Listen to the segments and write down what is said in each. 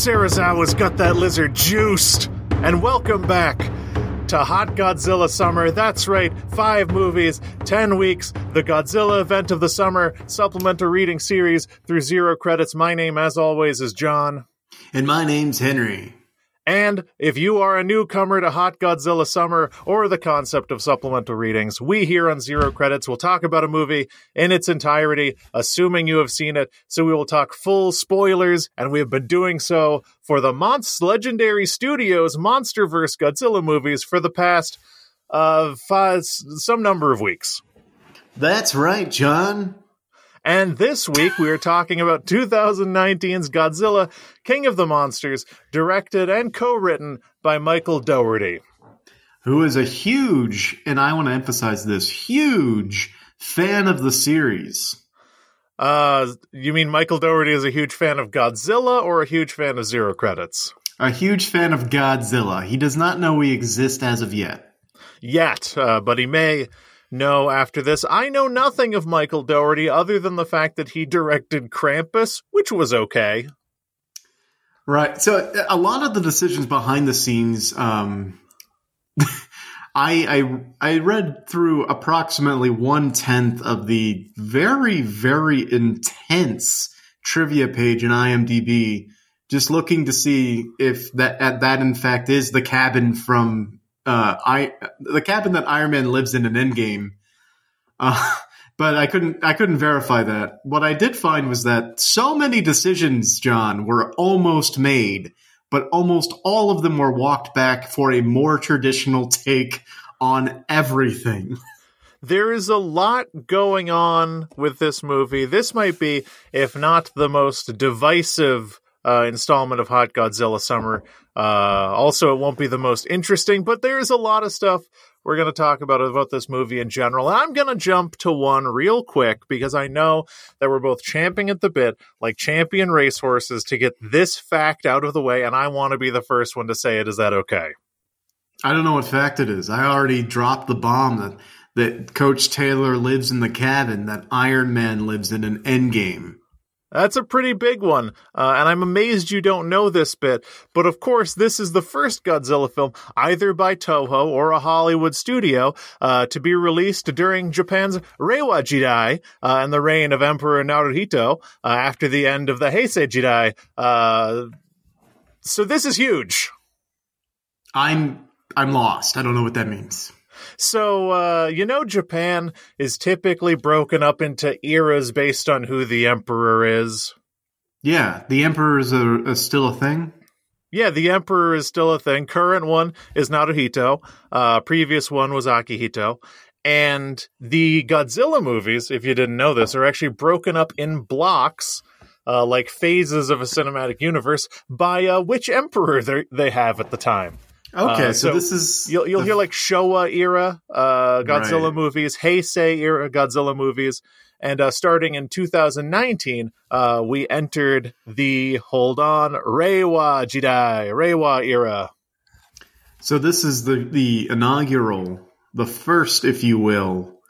Serizawa's got that lizard juiced. And welcome back to Hot Godzilla Summer. That's right, five movies, ten weeks, the Godzilla event of the summer, supplemental reading series through zero credits. My name, as always, is John. And my name's Henry. And if you are a newcomer to Hot Godzilla Summer or the concept of supplemental readings, we here on Zero Credits will talk about a movie in its entirety, assuming you have seen it. So we will talk full spoilers, and we have been doing so for the Monst Legendary Studios MonsterVerse Godzilla movies for the past uh five, some number of weeks. That's right, John. And this week we are talking about 2019's Godzilla King of the Monsters, directed and co written by Michael Dougherty. Who is a huge, and I want to emphasize this, huge fan of the series. Uh, you mean Michael Dougherty is a huge fan of Godzilla or a huge fan of Zero Credits? A huge fan of Godzilla. He does not know we exist as of yet. Yet, uh, but he may know after this. I know nothing of Michael Dougherty other than the fact that he directed Krampus, which was okay. Right. So a lot of the decisions behind the scenes, um, I, I I read through approximately one tenth of the very very intense trivia page in IMDb, just looking to see if that that in fact is the cabin from uh, I the cabin that Iron Man lives in in Endgame. Uh, but I couldn't I couldn't verify that. What I did find was that so many decisions, John, were almost made, but almost all of them were walked back for a more traditional take on everything. There is a lot going on with this movie. This might be, if not the most divisive uh, installment of Hot Godzilla Summer. Uh, also, it won't be the most interesting, but there is a lot of stuff we're going to talk about about this movie in general. And I'm going to jump to one real quick because I know that we're both champing at the bit, like champion racehorses, to get this fact out of the way. And I want to be the first one to say it. Is that okay? I don't know what fact it is. I already dropped the bomb that that Coach Taylor lives in the cabin that Iron Man lives in an Endgame. That's a pretty big one, uh, and I'm amazed you don't know this bit. But of course, this is the first Godzilla film, either by Toho or a Hollywood studio, uh, to be released during Japan's Reiwa Jidai uh, and the reign of Emperor Naruhito uh, after the end of the Heisei Jidai. Uh, so this is huge. I'm I'm lost. I don't know what that means. So, uh, you know, Japan is typically broken up into eras based on who the emperor is. Yeah, the emperor is a, a still a thing. Yeah, the emperor is still a thing. Current one is Naruhito. Uh, previous one was Akihito. And the Godzilla movies, if you didn't know this, are actually broken up in blocks. Uh, like phases of a cinematic universe by uh, which emperor they have at the time. Okay, uh, so, so, this is you'll you'll the... hear like Showa era uh, Godzilla right. movies, Heisei era Godzilla movies, and uh, starting in 2019, uh, we entered the hold on Reiwa Jidai Reiwa era. So this is the the inaugural, the first, if you will,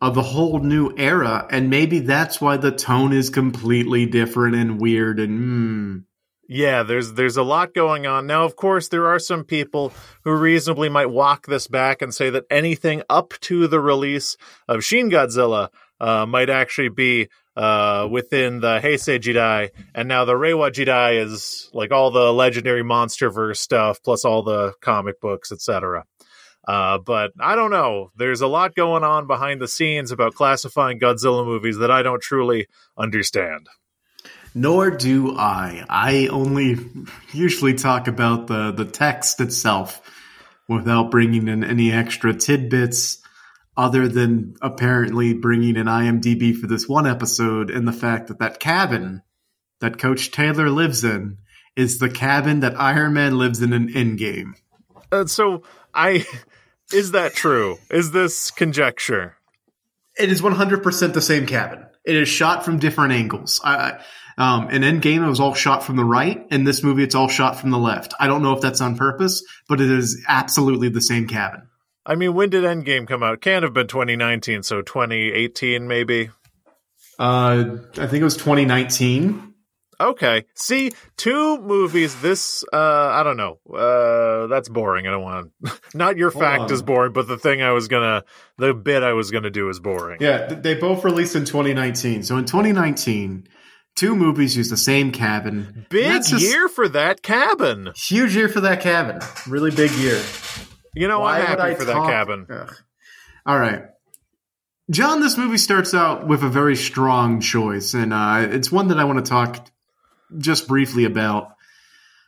of a whole new era, and maybe that's why the tone is completely different and weird and. Mm, yeah, there's there's a lot going on. Now, of course, there are some people who reasonably might walk this back and say that anything up to the release of Shin Godzilla uh, might actually be uh, within the Heisei Jidai, and now the Reiwa Jidai is like all the legendary MonsterVerse stuff, plus all the comic books, etc. Uh, but I don't know. There's a lot going on behind the scenes about classifying Godzilla movies that I don't truly understand. Nor do I. I only usually talk about the, the text itself without bringing in any extra tidbits other than apparently bringing in IMDb for this one episode and the fact that that cabin that Coach Taylor lives in is the cabin that Iron Man lives in an Endgame. Uh, so I is that true? Is this conjecture? It is 100% the same cabin. It is shot from different angles. I, um, in Endgame, it was all shot from the right. In this movie, it's all shot from the left. I don't know if that's on purpose, but it is absolutely the same cabin. I mean, when did Endgame come out? Can't have been 2019, so 2018 maybe. Uh, I think it was 2019. Okay. See, two movies. This, uh, I don't know. Uh, that's boring. I don't want to. Not your Hold fact on. is boring, but the thing I was gonna, the bit I was gonna do is boring. Yeah, they both released in 2019. So in 2019, two movies use the same cabin. Big just- year for that cabin. Huge year for that cabin. Really big year. You know, Why I'm would happy I for talk- that cabin. Ugh. All right. John, this movie starts out with a very strong choice, and uh, it's one that I want to talk just briefly about.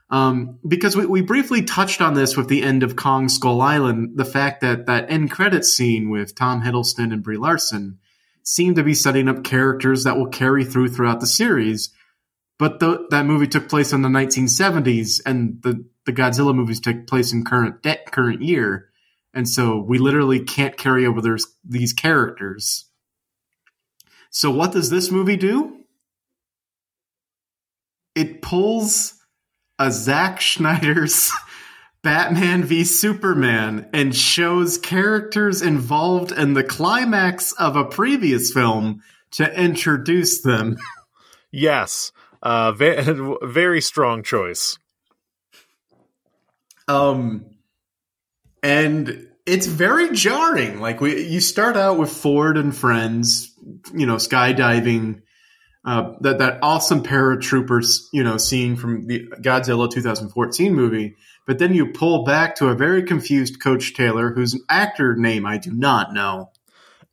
Um, because we, we briefly touched on this with the end of Kong Skull Island, the fact that that end credits scene with Tom Hiddleston and Brie Larson seemed to be setting up characters that will carry through throughout the series. But the, that movie took place in the 1970s, and the, the Godzilla movies take place in current de- current year, and so we literally can't carry over there's, these characters. So what does this movie do? It pulls a Zack Snyder's Batman v Superman and shows characters involved in the climax of a previous film to introduce them. Yes. Uh, ve- very strong choice. Um, and it's very jarring. Like we, you start out with Ford and friends, you know, skydiving. Uh, that that awesome paratroopers, you know, scene from the Godzilla 2014 movie, but then you pull back to a very confused Coach Taylor, whose actor name I do not know.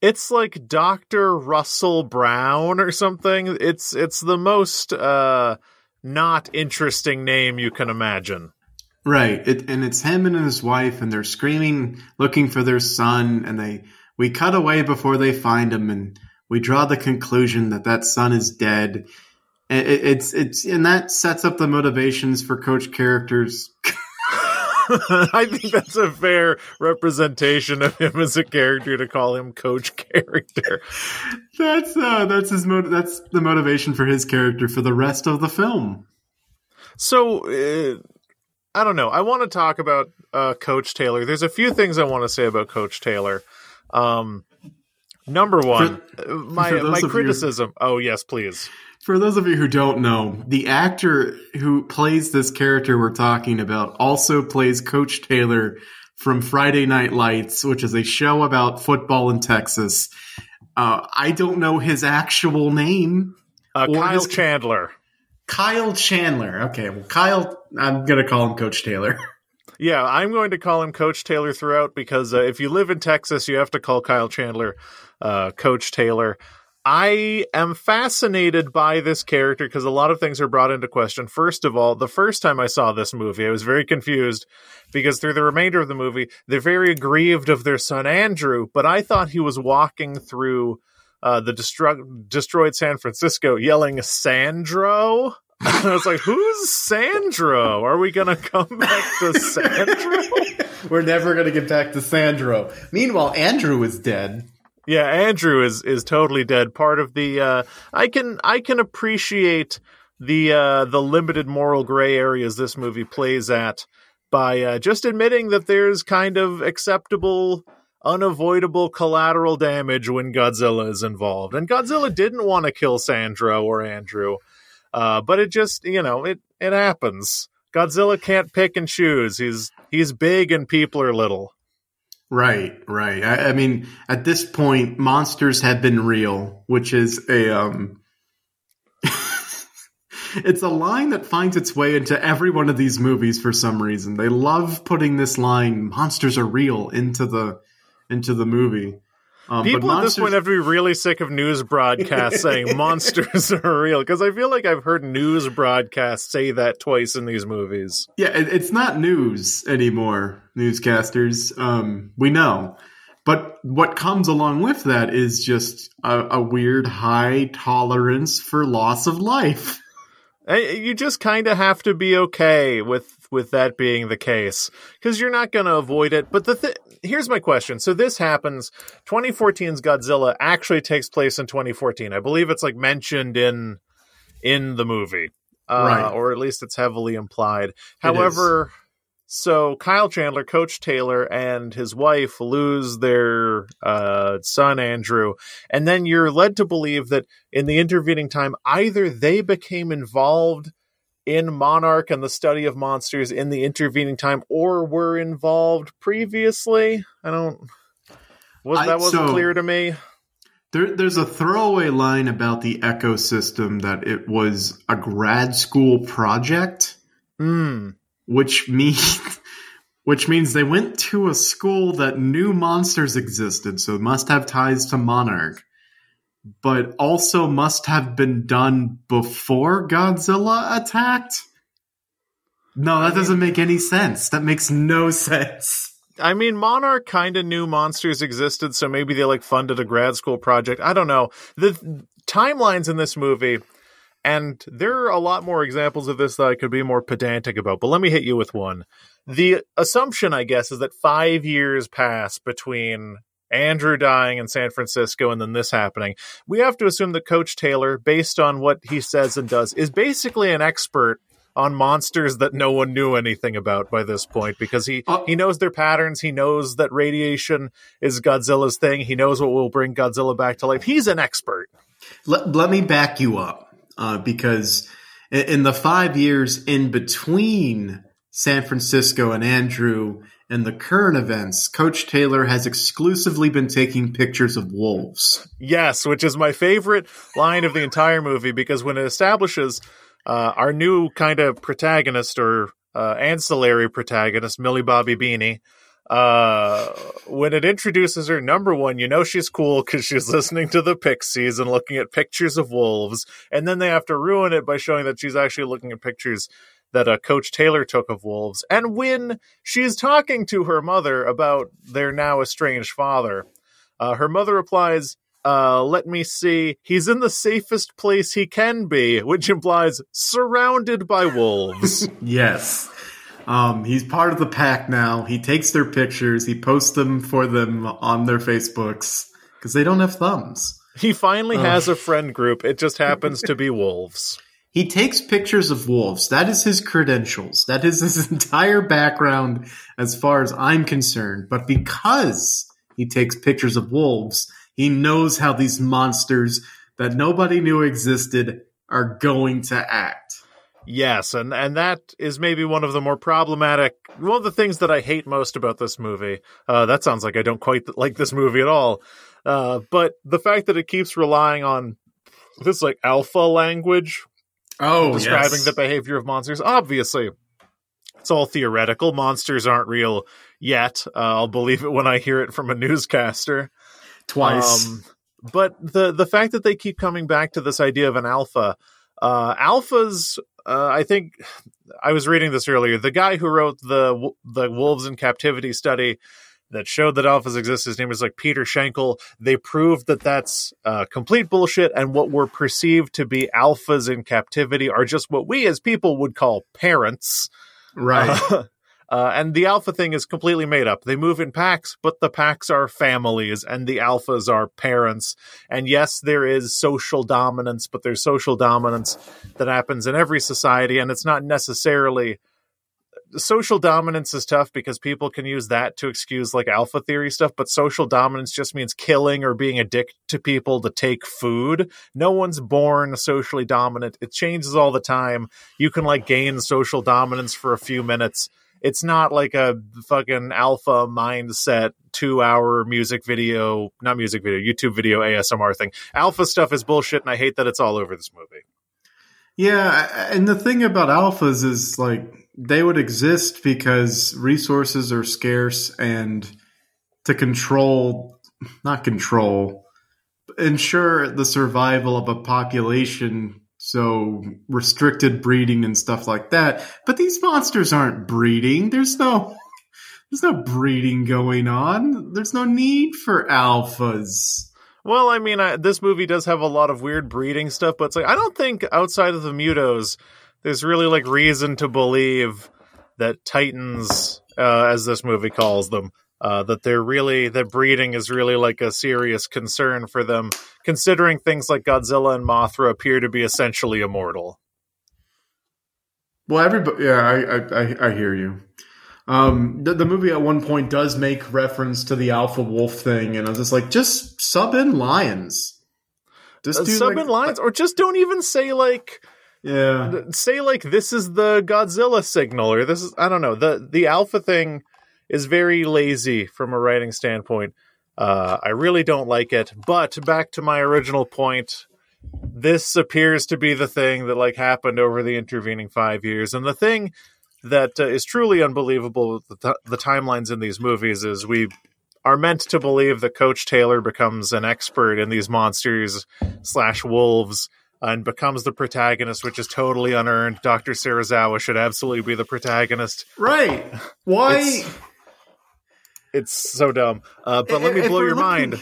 It's like Dr. Russell Brown or something. It's it's the most uh not interesting name you can imagine. Right, it, and it's him and his wife, and they're screaming, looking for their son, and they we cut away before they find him, and we draw the conclusion that that son is dead. It, it's it's and that sets up the motivations for coach characters. I think that's a fair representation of him as a character to call him coach character. That's uh, that's his mot- that's the motivation for his character for the rest of the film. So uh, I don't know. I want to talk about uh, Coach Taylor. There's a few things I want to say about Coach Taylor. Um, number one, uh, my for my you- criticism. Oh yes, please. For those of you who don't know, the actor who plays this character we're talking about also plays Coach Taylor from Friday Night Lights, which is a show about football in Texas. Uh, I don't know his actual name. Uh, Kyle his- Chandler. Kyle Chandler. Okay, well, Kyle, I'm going to call him Coach Taylor. Yeah, I'm going to call him Coach Taylor throughout because uh, if you live in Texas, you have to call Kyle Chandler uh, Coach Taylor. I am fascinated by this character because a lot of things are brought into question. First of all, the first time I saw this movie, I was very confused because through the remainder of the movie, they're very aggrieved of their son Andrew, but I thought he was walking through uh, the destru- destroyed San Francisco yelling Sandro. I was like, who's Sandro? Are we going to come back to Sandro? We're never going to get back to Sandro. Meanwhile, Andrew is dead. Yeah, Andrew is is totally dead. Part of the uh I can I can appreciate the uh the limited moral gray areas this movie plays at by uh, just admitting that there's kind of acceptable unavoidable collateral damage when Godzilla is involved. And Godzilla didn't want to kill Sandro or Andrew. Uh but it just, you know, it it happens. Godzilla can't pick and choose. He's he's big and people are little. Right, right. I, I mean, at this point, monsters have been real, which is a um, it's a line that finds its way into every one of these movies for some reason. They love putting this line "monsters are real" into the into the movie. Um, People at this point have to be really sick of news broadcasts saying monsters are real because I feel like I've heard news broadcasts say that twice in these movies. Yeah, it, it's not news anymore, newscasters. Um, we know. But what comes along with that is just a, a weird high tolerance for loss of life. You just kind of have to be okay with with that being the case because you're not going to avoid it. But the th- here's my question: So this happens. 2014's Godzilla actually takes place in 2014. I believe it's like mentioned in in the movie, uh, Right. or at least it's heavily implied. However, So Kyle Chandler, Coach Taylor, and his wife lose their uh, son Andrew, and then you're led to believe that in the intervening time, either they became involved in Monarch and the study of monsters in the intervening time, or were involved previously. I don't. Was I- that wasn't so- clear to me? There, there's a throwaway line about the ecosystem that it was a grad school project, Hmm. which means which means they went to a school that knew monsters existed, so it must have ties to Monarch, but also must have been done before Godzilla attacked. No, that doesn't make any sense. That makes no sense. I mean, Monarch kind of knew monsters existed, so maybe they like funded a grad school project. I don't know. The timelines in this movie, and there are a lot more examples of this that I could be more pedantic about, but let me hit you with one. The assumption, I guess, is that five years pass between Andrew dying in San Francisco and then this happening. We have to assume that Coach Taylor, based on what he says and does, is basically an expert on monsters that no one knew anything about by this point because he Uh, he knows their patterns. He knows that radiation is Godzilla's thing. He knows what will bring Godzilla back to life. He's an expert. Let, let me back you up uh, because in, in the five years in between San Francisco and Andrew and the current events, Coach Taylor has exclusively been taking pictures of wolves. Yes, which is my favorite line of the entire movie because when it establishes uh, our new kind of protagonist or uh, ancillary protagonist, Millie Bobby Beanie, uh, when it introduces her, number one, you know she's cool because she's listening to the Pixies and looking at pictures of wolves, and then they have to ruin it by showing that she's actually looking at pictures that uh, Coach Taylor took of wolves. And when she's talking to her mother about their now estranged father, uh, her mother replies, uh, let me see. He's in the safest place he can be, which implies surrounded by wolves. Yes. Um, he's part of the pack now. He takes their pictures, he posts them for them on their Facebooks because they don't have thumbs. he finally has a friend group. It just happens to be wolves. He takes pictures of wolves. That is his credentials. That is his entire background as far as I'm concerned. But because he takes pictures of wolves, he knows how these monsters that nobody knew existed are going to act. Yes, and and that is maybe one of the more problematic. One of the things that I hate most about this movie. Uh, that sounds like I don't quite like this movie at all. Uh, but the fact that it keeps relying on this like alpha language Oh, describing the behavior of monsters. Obviously, it's all theoretical. Monsters aren't real yet. Uh, I'll believe it when I hear it from a newscaster. twice. Um, but the the fact that they keep coming back to this idea of an alpha, uh, alphas. Uh, I think I was reading this earlier. The guy who wrote the the Wolves in Captivity study that showed that alphas exist. His name was like Peter Schenkel. They proved that that's uh, complete bullshit, and what were perceived to be alphas in captivity are just what we as people would call parents. right. Uh, uh, and the alpha thing is completely made up. They move in packs, but the packs are families, and the alphas are parents. And yes, there is social dominance, but there's social dominance that happens in every society, and it's not necessarily. Social dominance is tough because people can use that to excuse like alpha theory stuff, but social dominance just means killing or being a dick to people to take food. No one's born socially dominant. It changes all the time. You can like gain social dominance for a few minutes it's not like a fucking alpha mindset two hour music video not music video youtube video asmr thing alpha stuff is bullshit and i hate that it's all over this movie Yeah, and the thing about alphas is like they would exist because resources are scarce and to control not control ensure the survival of a population so restricted breeding and stuff like that. But these monsters aren't breeding. There's no there's no breeding going on. There's no need for alphas. Well i mean I, this movie does have a lot of weird breeding stuff but it's like i don't think outside of the mutos there's really like reason to believe that titans uh, as this movie calls them uh, that they're really that breeding is really like a serious concern for them, considering things like Godzilla and Mothra appear to be essentially immortal. Well, everybody, yeah, I, I, I, hear you. Um, the, the movie at one point does make reference to the alpha wolf thing, and I was just like, just sub in lions. Just uh, sub like, in lions, or just don't even say like, yeah, say like this is the Godzilla signal, or this is I don't know. the The alpha thing is very lazy from a writing standpoint. Uh, I really don't like it. But back to my original point, this appears to be the thing that like happened over the intervening five years, and the thing that uh, is truly unbelievable the, th- the timelines in these movies is we are meant to believe that Coach Taylor becomes an expert in these monsters slash wolves and becomes the protagonist, which is totally unearned. Doctor Serizawa should absolutely be the protagonist. Right? Why? It's, it's so dumb. Uh, but let me blow your looking... mind.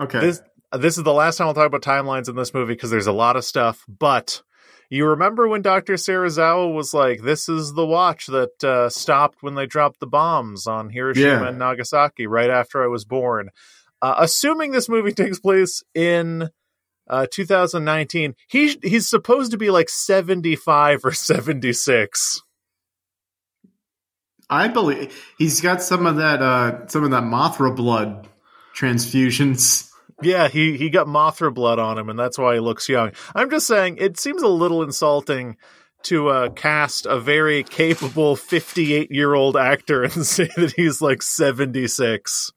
Okay. This this is the last time I'll talk about timelines in this movie because there's a lot of stuff. But you remember when Dr. Serizawa was like, "This is the watch that uh, stopped when they dropped the bombs on Hiroshima yeah. and Nagasaki right after I was born." Uh, assuming this movie takes place in uh, 2019, he he's supposed to be like 75 or 76. I believe he's got some of that uh, some of that Mothra blood transfusions. Yeah, he he got Mothra blood on him, and that's why he looks young. I'm just saying, it seems a little insulting to uh, cast a very capable 58 year old actor and say that he's like 76.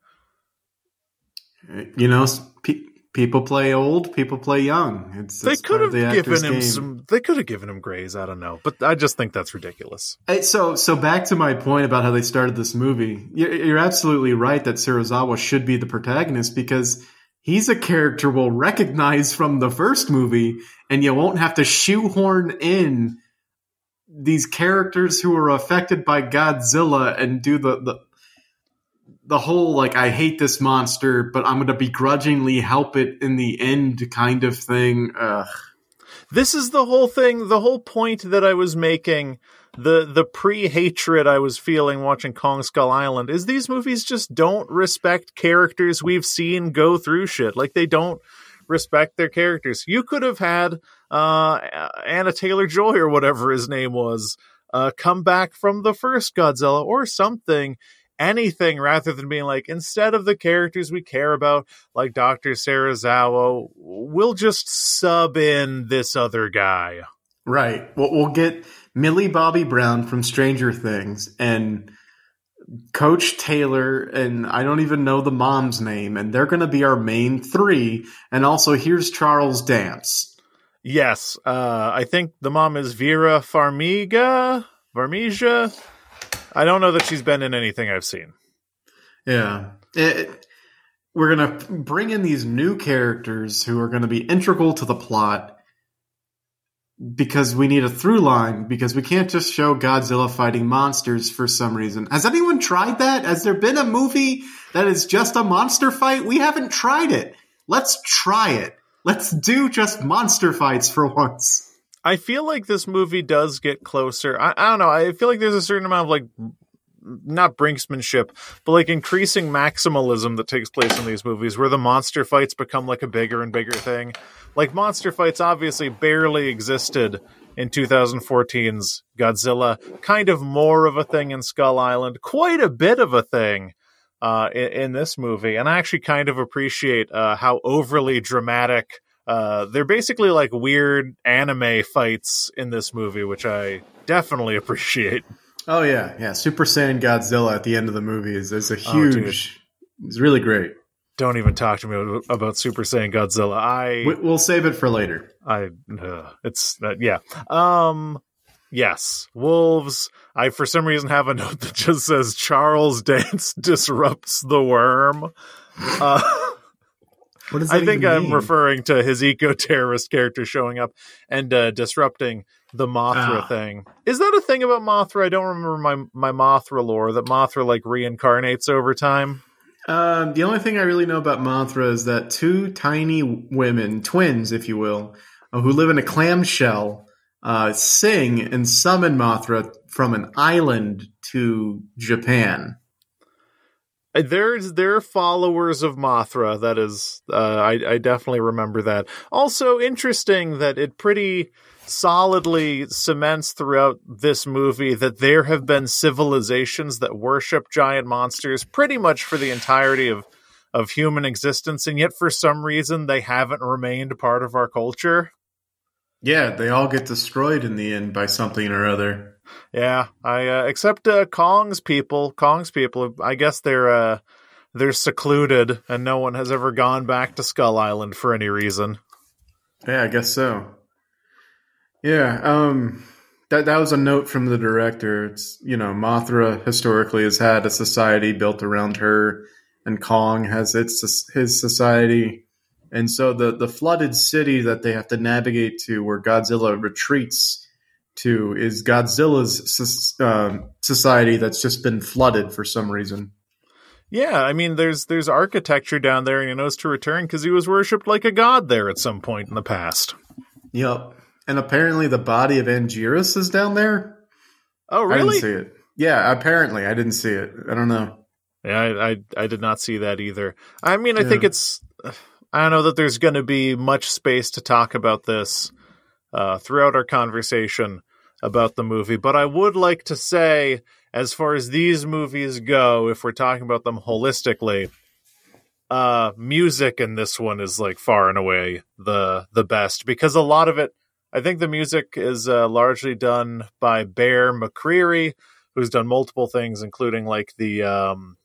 You know, pe- people play old, people play young. It's, they it's could have the given him game. some. They could have given him grays. I don't know, but I just think that's ridiculous. Uh, so, so back to my point about how they started this movie. You're, you're absolutely right that Serizawa should be the protagonist because he's a character we'll recognize from the first movie, and you won't have to shoehorn in these characters who are affected by Godzilla and do the, the the whole like I hate this monster, but I'm going to begrudgingly help it in the end kind of thing. Ugh. This is the whole thing, the whole point that I was making, the the pre-hatred I was feeling watching Kong Skull Island is these movies just don't respect characters we've seen go through shit. Like they don't respect their characters. You could have had uh Anya Taylor-Joy or whatever his name was uh come back from the first Godzilla or something anything rather than being like, instead of the characters we care about, like Dr. Serizawa, we'll just sub in this other guy. Right. We'll, we'll get Millie Bobby Brown from Stranger Things and Coach Taylor, and I don't even know the mom's name, and they're going to be our main three. And also, here's Charles Dance. Yes, uh, I think the mom is Vera Farmiga. Farmiga. I don't know that she's been in anything I've seen. Yeah. It, we're going to bring in these new characters who are going to be integral to the plot because we need a through line because we can't just show Godzilla fighting monsters for some reason. Has anyone tried that? Has there been a movie that is just a monster fight? We haven't tried it. Let's try it. Let's do just monster fights for once. I feel like this movie does get closer. I, I don't know. I feel like there's a certain amount of like not brinksmanship, but like increasing maximalism that takes place in these movies where the monster fights become like a bigger and bigger thing. Like monster fights obviously barely existed in 2014's Godzilla, kind of more of a thing in Skull Island, quite a bit of a thing uh, in, in, this movie. And I actually kind of appreciate uh, how overly dramatic uh, they're basically like weird anime fights in this movie, which I definitely appreciate. Oh yeah, yeah. Super Saiyan Godzilla at the end of the movie is, is a oh, huge. Oh, it's really great. Don't even talk to me about Super Saiyan Godzilla. I we'll save it for later. I uh, it's uh, yeah. Um yes, wolves. I for some reason have a note that just says Charles Dance disrupts the worm. Uh what does I think I'm mean? referring to his eco terrorist character showing up and uh, disrupting the Mothra ah. thing. Is that a thing about Mothra? I don't remember my my Mothra lore that Mothra like reincarnates over time. Uh, the only thing I really know about Mothra is that two tiny women, twins, if you will, uh, who live in a clamshell, uh, sing and summon Mothra from an island to Japan. There's they're followers of Mothra. That is, uh, I, I definitely remember that. Also interesting that it pretty solidly cements throughout this movie that there have been civilizations that worship giant monsters pretty much for the entirety of of human existence and yet for some reason they haven't remained part of our culture. Yeah, they all get destroyed in the end by something or other. Yeah, I uh, except uh, Kong's people. Kong's people. I guess they're uh, they're secluded, and no one has ever gone back to Skull Island for any reason. Yeah, I guess so. Yeah, um, that that was a note from the director. It's you know Mothra historically has had a society built around her, and Kong has its his society, and so the the flooded city that they have to navigate to, where Godzilla retreats to, is Godzilla's uh, society that's just been flooded for some reason. Yeah, I mean, there's there's architecture down there, and he knows to return because he was worshipped like a god there at some point in the past. Yep, and apparently the body of Anguirus is down there. Oh, really? I didn't see it. Yeah, apparently I didn't see it. I don't know. Yeah, I I, I did not see that either. I mean, I yeah. think it's. I don't know that there's going to be much space to talk about this uh, throughout our conversation about the movie, but I would like to say as far as these movies go, if we're talking about them holistically, uh, music in this one is like far and away the the best because a lot of it, I think the music is uh, largely done by Bear McCreary, who's done multiple things, including like the um,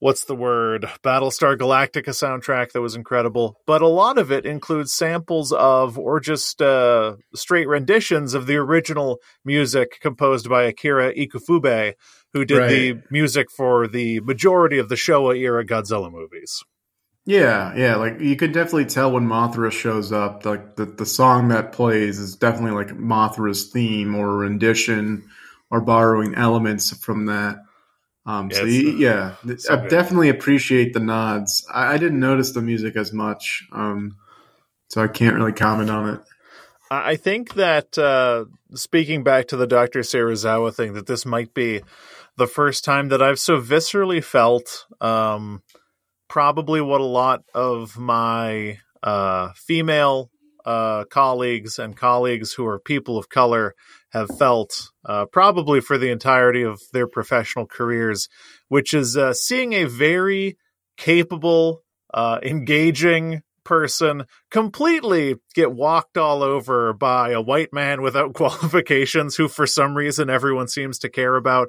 what's the word? Battlestar galactica soundtrack that was incredible. But a lot of it includes samples of or just uh, straight renditions of the original music composed by akira ifukube who did right. the music for the majority of the showa era godzilla movies. Yeah yeah like you could definitely tell when mothra shows up like the, the song that plays is definitely like mothra's theme or rendition or borrowing elements from that um, so you, yeah, so I definitely appreciate the nods. I, I, didn't notice the music as much, um, so I can't really comment on it. I think that uh, speaking back to the Dr. Serizawa thing, that this might be the first time that I've so viscerally felt um, probably what a lot of my uh, female uh, colleagues and colleagues who are people of color have felt uh, probably for the entirety of their professional careers, which is uh, seeing a very capable, uh, engaging person completely get walked all over by a white man without qualifications who for some reason everyone seems to care about.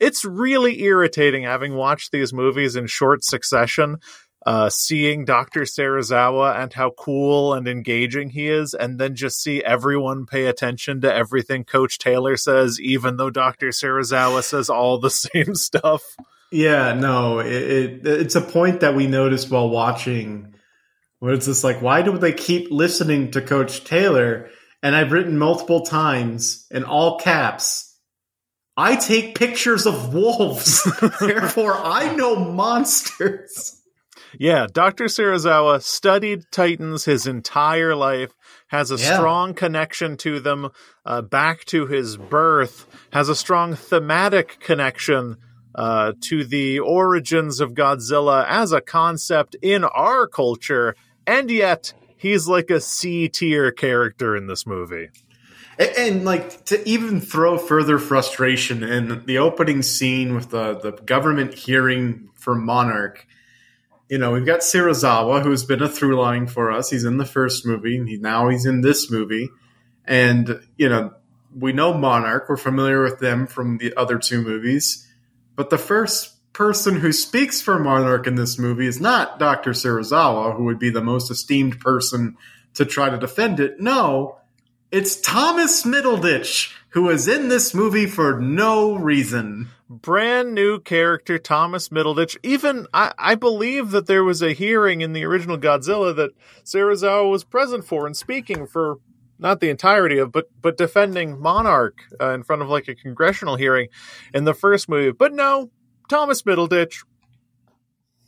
It's really irritating having watched these movies in short succession uh, seeing Dr. Serizawa and how cool and engaging he is, and then just see everyone pay attention to everything Coach Taylor says, even though Dr. Serizawa says all the same stuff. Yeah, no, it, it, it's a point that we noticed while watching where it's just like, why do they keep listening to Coach Taylor? And I've written multiple times in all caps, I take pictures of wolves, therefore I know monsters. Yeah, Dr. Serizawa studied Titans his entire life, has a yeah. strong connection to them uh, back to his birth, has a strong thematic connection uh, to the origins of Godzilla as a concept in our culture, and yet he's like a C tier character in this movie. And, and, like to even throw further frustration in the opening scene with the, the government hearing for Monarch you know, we've got Serizawa, who's been a through line for us. He's in the first movie, and he, now he's in this movie. And, you know, we know Monarch. We're familiar with them from the other two movies. But the first person who speaks for Monarch in this movie is not Dr. Serizawa, who would be the most esteemed person to try to defend it. No, it's Thomas Middleditch, who is in this movie for no reason brand new character Thomas Middleditch. Even I, I, believe that there was a hearing in the original Godzilla that Serizawa was present for and speaking for not the entirety of, but but defending Monarch uh, in front of like a congressional hearing in the first movie. But no, Thomas Middleditch.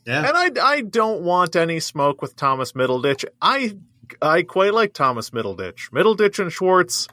Yeah. And I I don't want any smoke with Thomas Middleditch. I I quite like Thomas Middleditch. Middleditch and Schwartz,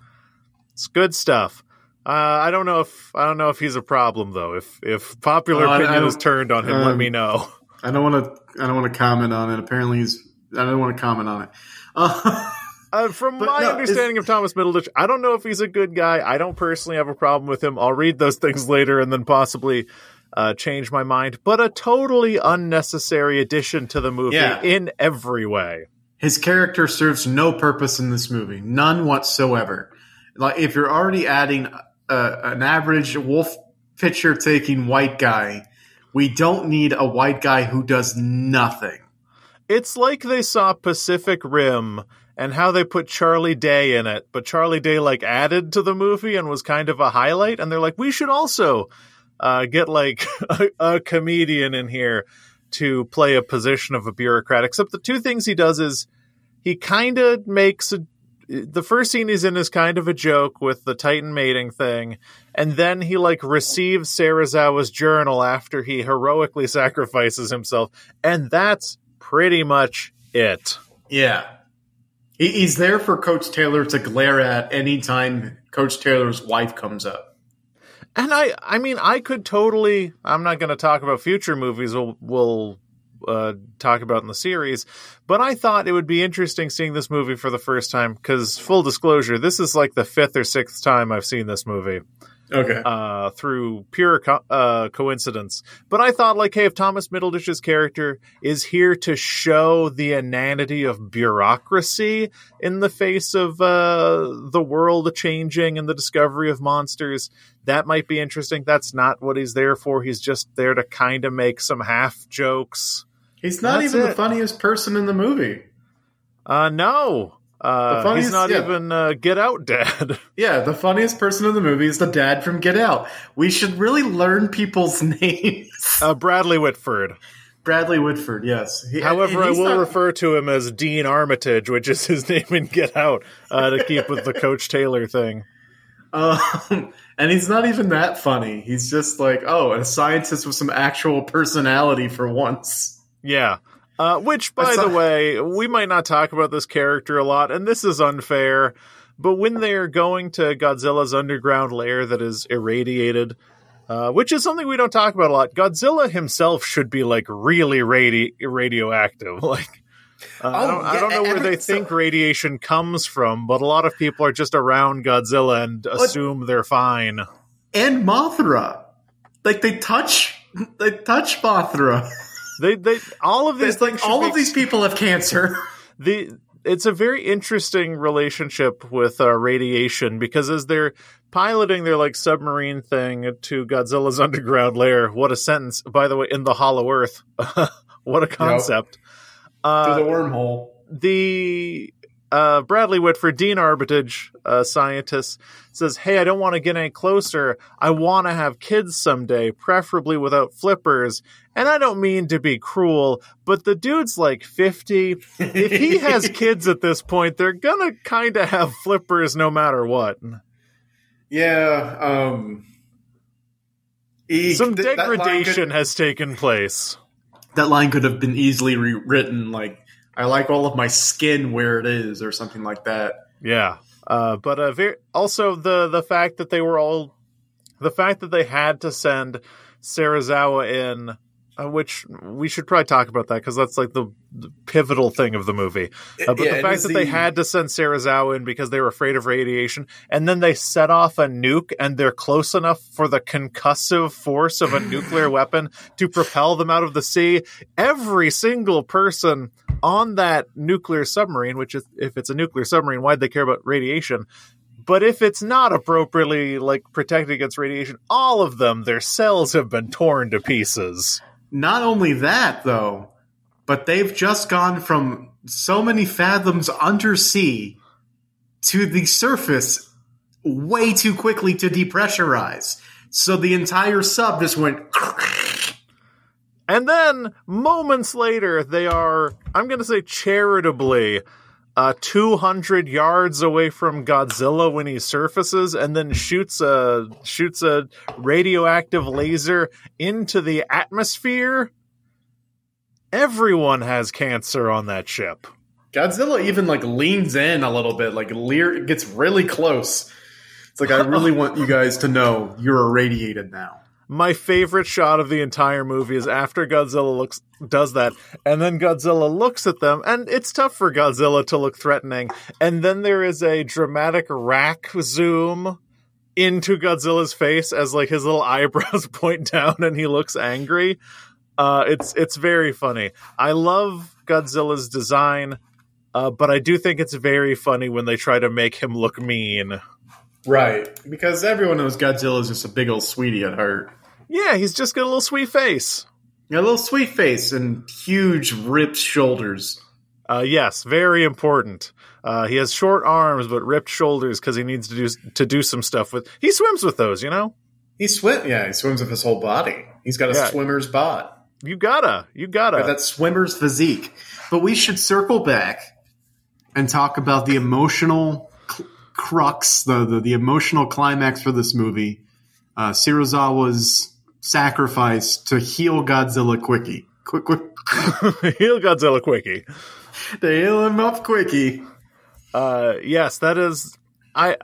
it's good stuff. Uh, I don't know if I don't know if he's a problem though. If if popular uh, opinion is turned on him, um, let me know. I don't want to. I don't want to comment on it. Apparently, he's. I don't want to comment on it. Uh, Uh, from my no, understanding of Thomas Middleditch, I don't know if he's a good guy. I don't personally have a problem with him. I'll read those things later and then possibly uh, change my mind. But a totally unnecessary addition to the movie Yeah. in every way. His character serves no purpose in this movie, none whatsoever. Like if you're already adding uh, an average wolf pitcher taking white guy, we don't need a white guy who does nothing. It's like they saw Pacific Rim and how they put Charlie Day in it, but Charlie Day like added to the movie and was kind of a highlight. And they're like, we should also uh, get like a, a comedian in here to play a position of a bureaucrat. Except the two things he does is he kind of makes a, the first scene he's in is kind of a joke with the Titan mating thing, and then he like receives Serizawa's journal after he heroically sacrifices himself, and that's pretty much it. Yeah. He's there for Coach Taylor to glare at anytime Coach Taylor's wife comes up. And I, I mean, I could totally. I'm not going to talk about future movies. We'll, we'll uh, talk about in the series, but I thought it would be interesting seeing this movie for the first time. Because full disclosure, this is like the fifth or sixth time I've seen this movie. Okay. uh, through pure co- uh, coincidence. But I thought, like, hey, if Thomas Middleditch's character is here to show the inanity of bureaucracy in the face of uh, the world changing and the discovery of monsters, that might be interesting. That's not what he's there for. He's just there to kind of make some half jokes. He's not That's even the funniest person in the movie. Uh, no. Uh, The funniest- he's not yeah. even uh, Get Out Dad. Yeah, the funniest person in the movie is the dad from Get Out. We should really learn people's names. uh, Bradley Whitford. Bradley Whitford, yes. He- However, I will not- refer to him as Dean Armitage, which is his name in Get Out, uh, to keep with the Coach Taylor thing. Um, and he's not even that funny. He's just like, oh, a scientist with some actual personality for once. Yeah. Uh, which, by the way, we might not talk about this character a lot, and this is unfair, but when they're going to Godzilla's underground lair that is irradiated, uh, which is something we don't talk about a lot, Godzilla himself should be like really radi- radioactive. Like, uh, I Oh, don't, I don't know where every- they so- think radiation comes from, but a lot of people are just around Godzilla and assume they're fine. And Mothra. Like they touch they touch Mothra. They, they, all of these things all of these people have cancer. the it's a very interesting relationship with uh, radiation because as they're piloting their like submarine thing to Godzilla's underground lair, what a sentence! By the way, in the Hollow Earth, what a concept. Uh, through the wormhole. the uh, Bradley Whitford, Dean Armitage, uh, scientist, says, Hey, I don't want to get any closer. I want to have kids someday, preferably without flippers. And I don't mean to be cruel, but the dude's like 50. If he has kids at this point, they're going to kind of have flippers no matter what. Yeah, um Some that could- degradation has taken place. that line could have been easily rewritten like I like all of my skin where it is or something like that. Yeah. Uh, but uh, very, also the the fact that they were all the fact that they had to send Serizawa in, uh, which we should probably talk about that because that's like the, the pivotal thing of the movie. Uh, but Yeah, the fact that they had to send Serizawa in because they were afraid of radiation, and then they set off a nuke, and they're close enough for the concussive force of a nuclear weapon to propel them out of the sea. Every single person on that nuclear submarine, which is if it's a nuclear submarine, why'd they care about radiation? But if it's not appropriately like protected against radiation, all of them, their cells have been torn to pieces. Not only that though, but they've just gone from so many fathoms undersea to the surface way too quickly to depressurize. So the entire sub just went And then moments later, they are, I'm going to say charitably, uh, 200 yards away from Godzilla when he surfaces and then shoots a, shoots a radioactive laser into the atmosphere. Everyone has cancer on that ship. Godzilla even like leans in a little bit, like leer gets really close. It's like I really want you guys to know you're irradiated now. My favorite shot of the entire movie is after Godzilla looks does that, and then Godzilla looks at them, and it's tough for Godzilla to look threatening, and then there is a dramatic rack zoom into Godzilla's face as like his little eyebrows point down and he looks angry. Uh, it's it's very funny. I love Godzilla's design, uh, but I do think it's very funny when they try to make him look mean. Right, because everyone knows Godzilla is just a big old sweetie at heart. Yeah, he's just got a little sweet face. Got a little sweet face and huge ripped shoulders. Uh, yes, very important. Uh, he has short arms but ripped shoulders because he needs to do to do some stuff with. He swims with those, you know. He swim, yeah. He swims with his whole body. He's got a Yeah. swimmer's bod. You gotta, you gotta. That swimmer's physique. But we should circle back and talk about the emotional crux, the, the the emotional climax for this movie. Uh, Serizawa's sacrifice to heal Godzilla quickie. Quick, quick, Heal Godzilla quickie. to heal him up quickie. Uh, yes, that is. I.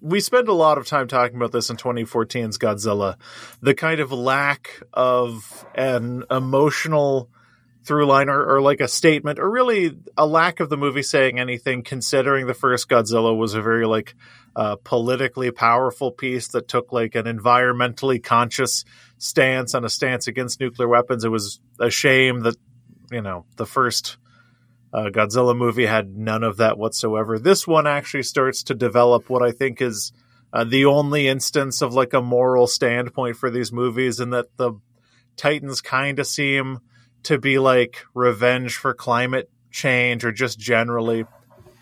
We spend a lot of time talking about this in 2014's Godzilla. The kind of lack of an emotional through line or, or like a statement, or really a lack of the movie saying anything, considering the first Godzilla was a very like uh, politically powerful piece that took like an environmentally conscious stance and a stance against nuclear weapons. It was a shame that, you know, the first uh, Godzilla movie had none of that whatsoever. This one actually starts to develop what I think is uh, the only instance of like a moral standpoint for these movies, and that the Titans kind of seem to be like revenge for climate change or just generally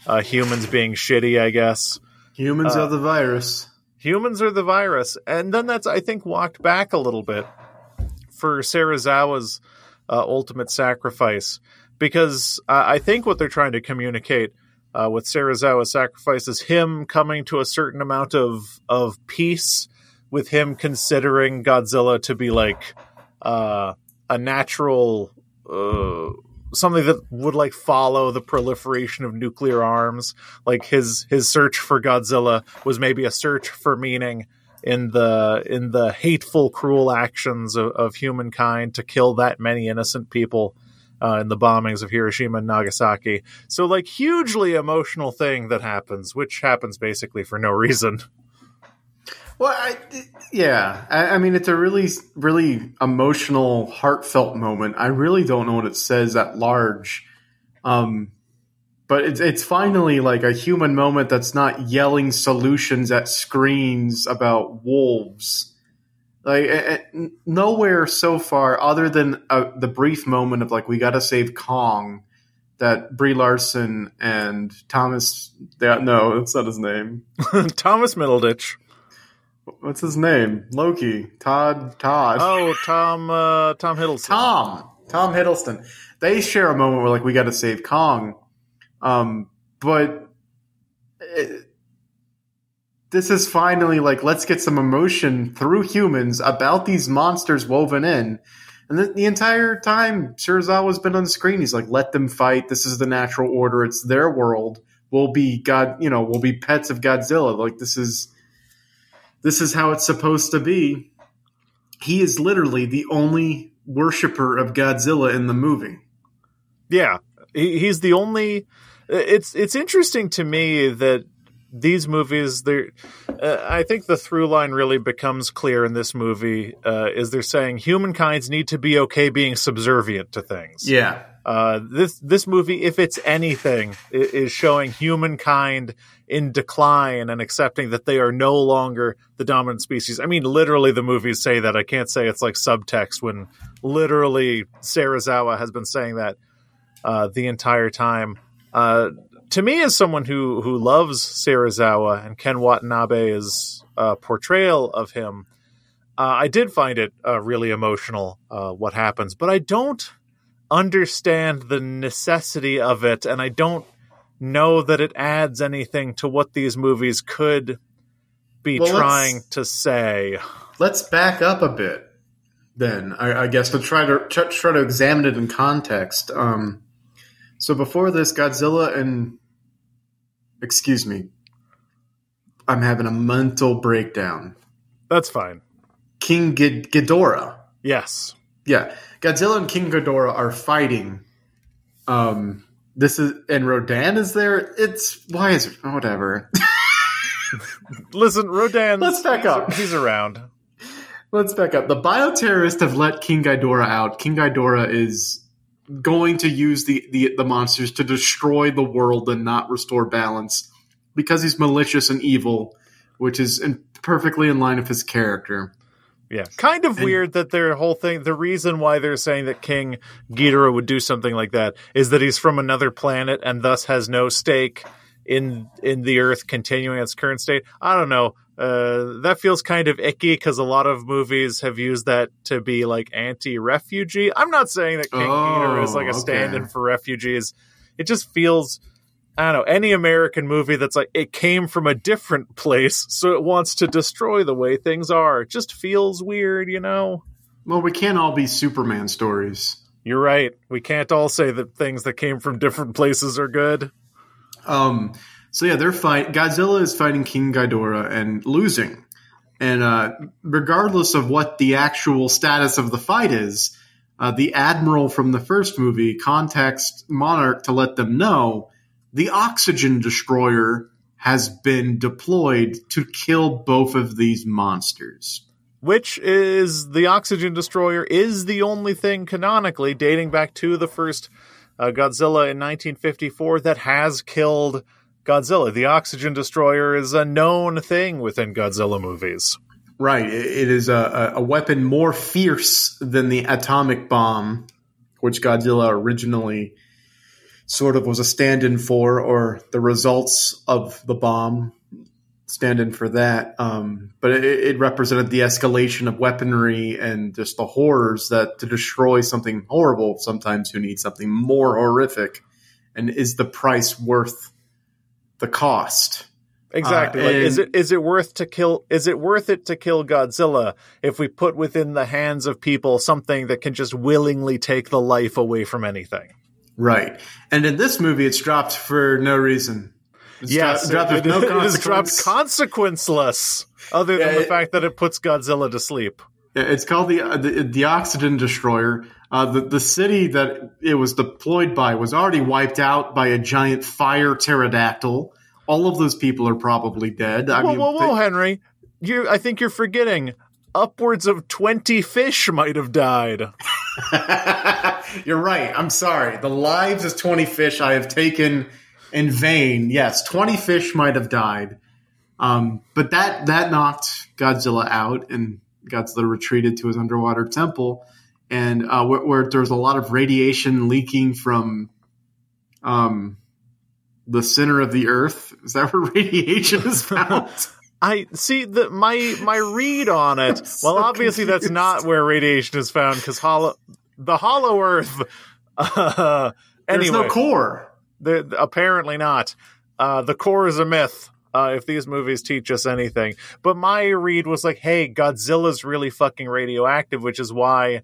uh, humans being shitty, I guess. Humans Uh, are the virus. Humans are the virus. And then that's, I think, walked back a little bit for Serizawa's uh, ultimate sacrifice. Because uh, I think what they're trying to communicate uh, with Serizawa's sacrifice is him coming to a certain amount of, of peace with him considering Godzilla to be like uh, a natural. Uh, something that would like follow the proliferation of nuclear arms like his his search for Godzilla was maybe a search for meaning in the in the hateful cruel actions of, of humankind to kill that many innocent people uh, in the bombings of Hiroshima and Nagasaki so like hugely emotional thing that happens which happens basically for no reason Well, I, yeah, I, I mean, it's a really, really emotional, heartfelt moment. I really don't know what it says at large, um, but it's it's finally like a human moment that's not yelling solutions at screens about wolves. Like eh, n- nowhere so far, other than uh, the brief moment of like we got to save Kong, that Brie Larson and Thomas. Yeah, no, that's not his name. Thomas Middleditch What's his name? Loki. Todd. Todd. oh Tom uh, Tom Hiddleston Tom. Tom Hiddleston. They share a moment where like we got to save Kong, um, but it, this is finally like let's get some emotion through humans about these monsters woven in. And the, the entire time, Serizawa's been on the screen. He's like, "Let them fight. This is the natural order. It's their world. We'll be God. You know, we'll be pets of Godzilla. Like this is." This is how it's supposed to be. He is literally the only worshiper of Godzilla in the movie. Yeah, he, he's the only. It's it's interesting to me that these movies, they uh, I think the through line really becomes clear in this movie. Uh, is they're saying humankind's need to be okay being subservient to things. Yeah. Uh, this this movie, if it's anything, is showing humankind in decline and accepting that they are no longer the dominant species. I mean, literally, the movies say that. I can't say it's like subtext when literally Serizawa has been saying that uh, the entire time. Uh, to me, as someone who who loves Serizawa and Ken Watanabe's uh, portrayal of him, uh, I did find it really emotional. What happens, but I don't understand the necessity of it, and I don't know that it adds anything to what these movies could be Well, trying to say. Let's back up a bit then, I, I guess, to try to try, try to examine it in context. Um, so before this, Godzilla and excuse me, I'm having a mental breakdown. That's fine. King Ghid- Ghidorah. Yes. Yeah, Godzilla and King Ghidorah are fighting. Um, this is and Rodan is there. It's why is it whatever. Listen, Rodan. Let's back up. He's around. Let's back up. The bioterrorists have let King Ghidorah out. King Ghidorah is going to use the, the, the monsters to destroy the world and not restore balance because he's malicious and evil, which is in, perfectly in line with his character. Yeah, kind of And- weird that their whole thing. The reason why they're saying that King Ghidorah would do something like that is that he's from another planet and thus has no stake in in the Earth continuing its current state. I don't know. Uh, that feels kind of icky because a lot of movies have used that to be like anti-refugee. I'm not saying that King Oh, Ghidorah is like a okay. stand-in for refugees. It just feels. I don't know any American movie that's like it came from a different place, so it wants to destroy the way things are. It just feels weird, you know. Well, we can't all be Superman stories. You're right. We can't all say that things that came from different places are good. Um, so yeah, they're fight. Godzilla is fighting King Ghidorah and losing. And uh, regardless of what the actual status of the fight is, uh, the admiral from the first movie contacts Monarch to let them know the oxygen destroyer has been deployed to kill both of these monsters. Which is the oxygen destroyer is the only thing canonically dating back to the first uh, Godzilla in 1954 that has killed Godzilla. The oxygen destroyer is a known thing within Godzilla movies. Right. It is a, a weapon more fierce than the atomic bomb, which Godzilla originally sort of was a stand in for, or the results of the bomb stand in for that. Um, but it, it represented the escalation of weaponry and just the horrors that to destroy something horrible, sometimes you need something more horrific. And is the price worth the cost? Exactly. Uh, like, is it is it worth to kill? Is it worth it to kill Godzilla if we put within the hands of people something that can just willingly take the life away from anything? Right. And in this movie, it's dropped for no reason. It's Yes, dro- dropped it, with no it is dropped consequenceless, other than Yeah, the it- fact that it puts Godzilla to sleep. It's called the uh, the, the Oxygen Destroyer. Uh, the the city that it was deployed by was already wiped out by a giant fire pterodactyl. All of those people are probably dead. I whoa, mean, whoa, whoa, Henry! You, I think you're forgetting. Upwards of twenty fish might have died. You're right. I'm sorry. The lives of 20 fish I have taken in vain. Yes, 20 fish might have died. Um, but that that knocked Godzilla out, and Godzilla retreated to his underwater temple, and uh, where, where there's a lot of radiation leaking from um, the center of the Earth. Is that where radiation is found? I see the my my read on it. So well, obviously that's not where radiation is found because hollow the hollow Earth. Uh, There's anyway, no core. apparently not. Uh, the core is a myth. Uh, if these movies teach us anything, but my read was like, "Hey, Godzilla's really fucking radioactive," which is why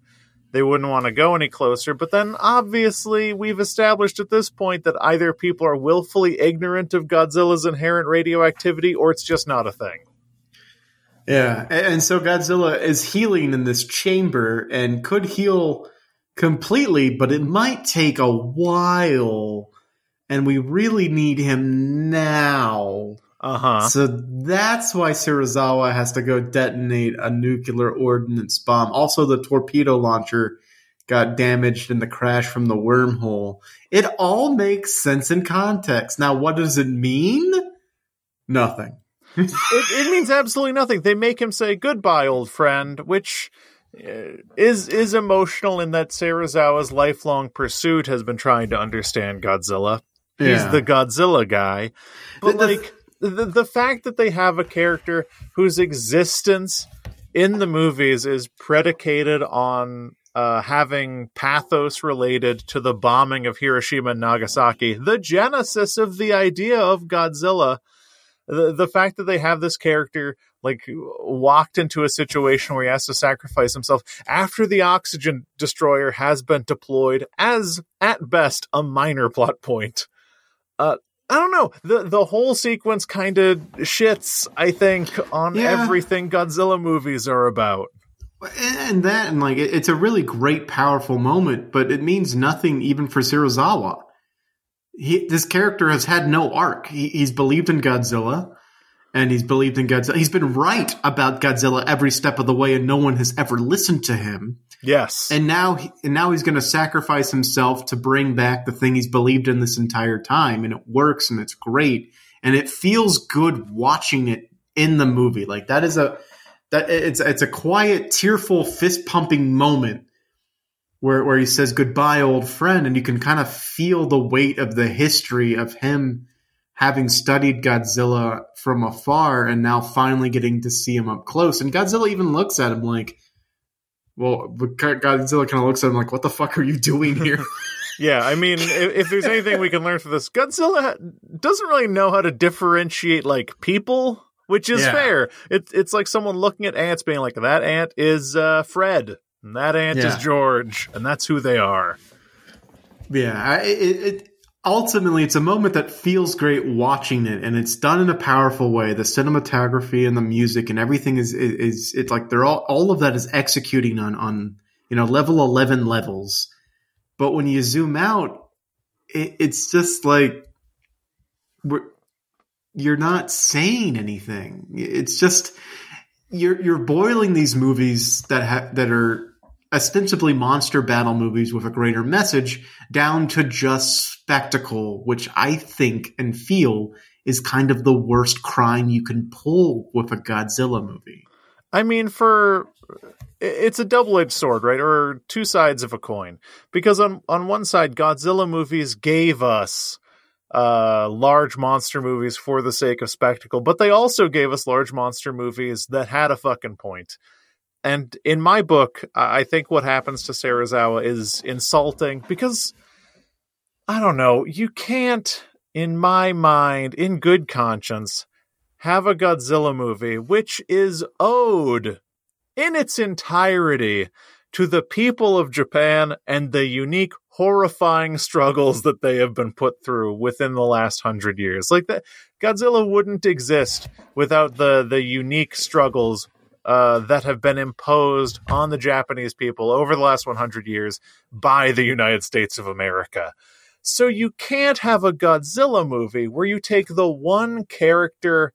they wouldn't want to go any closer. But then, obviously, we've established at this point that either people are willfully ignorant of Godzilla's inherent radioactivity, or it's just not a thing. Yeah, and so Godzilla is healing in this chamber and could heal completely, but it might take a while, and we really need him now. Uh huh. So that's why Serizawa has to go detonate a nuclear ordnance bomb. Also, the torpedo launcher got damaged in the crash from the wormhole. It all makes sense in context. Now, what does it mean? Nothing. it, it means absolutely nothing. They make him say goodbye, old friend, which is is emotional in that Serizawa's lifelong pursuit has been trying to understand Godzilla. He's the Godzilla guy, but The- the- like the the fact that they have a character whose existence in the movies is predicated on uh, having pathos related to the bombing of Hiroshima and Nagasaki, the genesis of the idea of Godzilla the the fact that they have this character like walked into a situation where he has to sacrifice himself after the oxygen destroyer has been deployed as at best a minor plot point uh I don't know. The the whole sequence kind of shits, I think, on Yeah. everything Godzilla movies are about. And that, and like, it's a really great, powerful moment, but it means nothing even for Serizawa. He, this character has had no arc. He, he's believed in Godzilla, and he's believed in Godzilla. He's been right about Godzilla every step of the way, and no one has ever listened to him. Yes. And now, he, and now he's going to sacrifice himself to bring back the thing he's believed in this entire time, and it works, and it's great, and it feels good watching it in the movie. Like that is a that it's it's a quiet, tearful, fist pumping moment where where he says goodbye, old friend, and you can kind of feel the weight of the history of him having studied Godzilla from afar and now finally getting to see him up close. And Godzilla even looks at him like, well, Godzilla kind of looks at him like, what the fuck are you doing here? yeah, I mean, if, if, there's anything we can learn from this, Godzilla doesn't really know how to differentiate like people which is yeah. fair. It's it's like someone looking at ants being like, that ant is uh, Fred, and that ant yeah. is George, and that's who they are. Yeah, it, it, ultimately it's a moment that feels great watching it, and it's done in a powerful way. The cinematography and the music and everything is is, is it's like they're all all of that is executing on on you know level eleven levels. But when you zoom out, it, it's just like we're you're not saying anything. It's just you're you're boiling these movies that ha- that are ostensibly monster battle movies with a greater message down to just spectacle, which I think and feel is kind of the worst crime you can pull with a Godzilla movie. I mean, for it's a double-edged sword, right? Or two sides of a coin. Because on on one side, Godzilla movies gave us uh, large monster movies for the sake of spectacle, but they also gave us large monster movies that had a fucking point. And in my book, I think what happens to Serizawa is insulting because I don't know, you can't, in my mind, in good conscience, have a Godzilla movie which is owed in its entirety to the people of Japan and the unique horrifying struggles that they have been put through within the last hundred years. Like that, Godzilla wouldn't exist without the the unique struggles uh, that have been imposed on the Japanese people over the last 100 years by the United States of America. So you can't have a Godzilla movie where you take the one character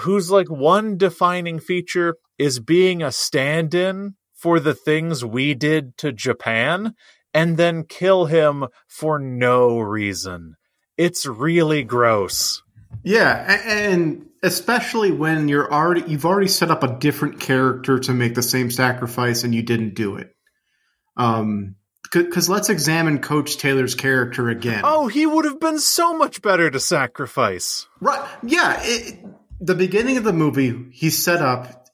whose like one defining feature is being a stand-in for the things we did to Japan and then kill him for no reason. It's really gross. Yeah, and especially when you're already you've already set up a different character to make the same sacrifice and you didn't do it. Um because let's examine Coach Taylor's character again. Oh, he would have been so much better to sacrifice. Right? Yeah. It, the beginning of the movie, he's set up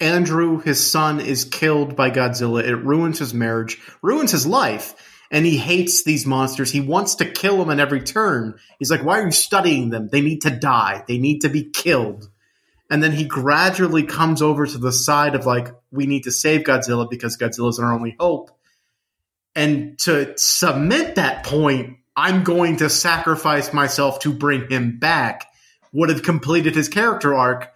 Andrew, his son, is killed by Godzilla. It ruins his marriage, ruins his life, and he hates these monsters. He wants to kill them at every turn. He's like, Why are you studying them? They need to die, they need to be killed. And then he gradually comes over to the side of like, we need to save Godzilla because Godzilla's our only hope. And to submit that point, I'm going to sacrifice myself to bring him back, would have completed his character arc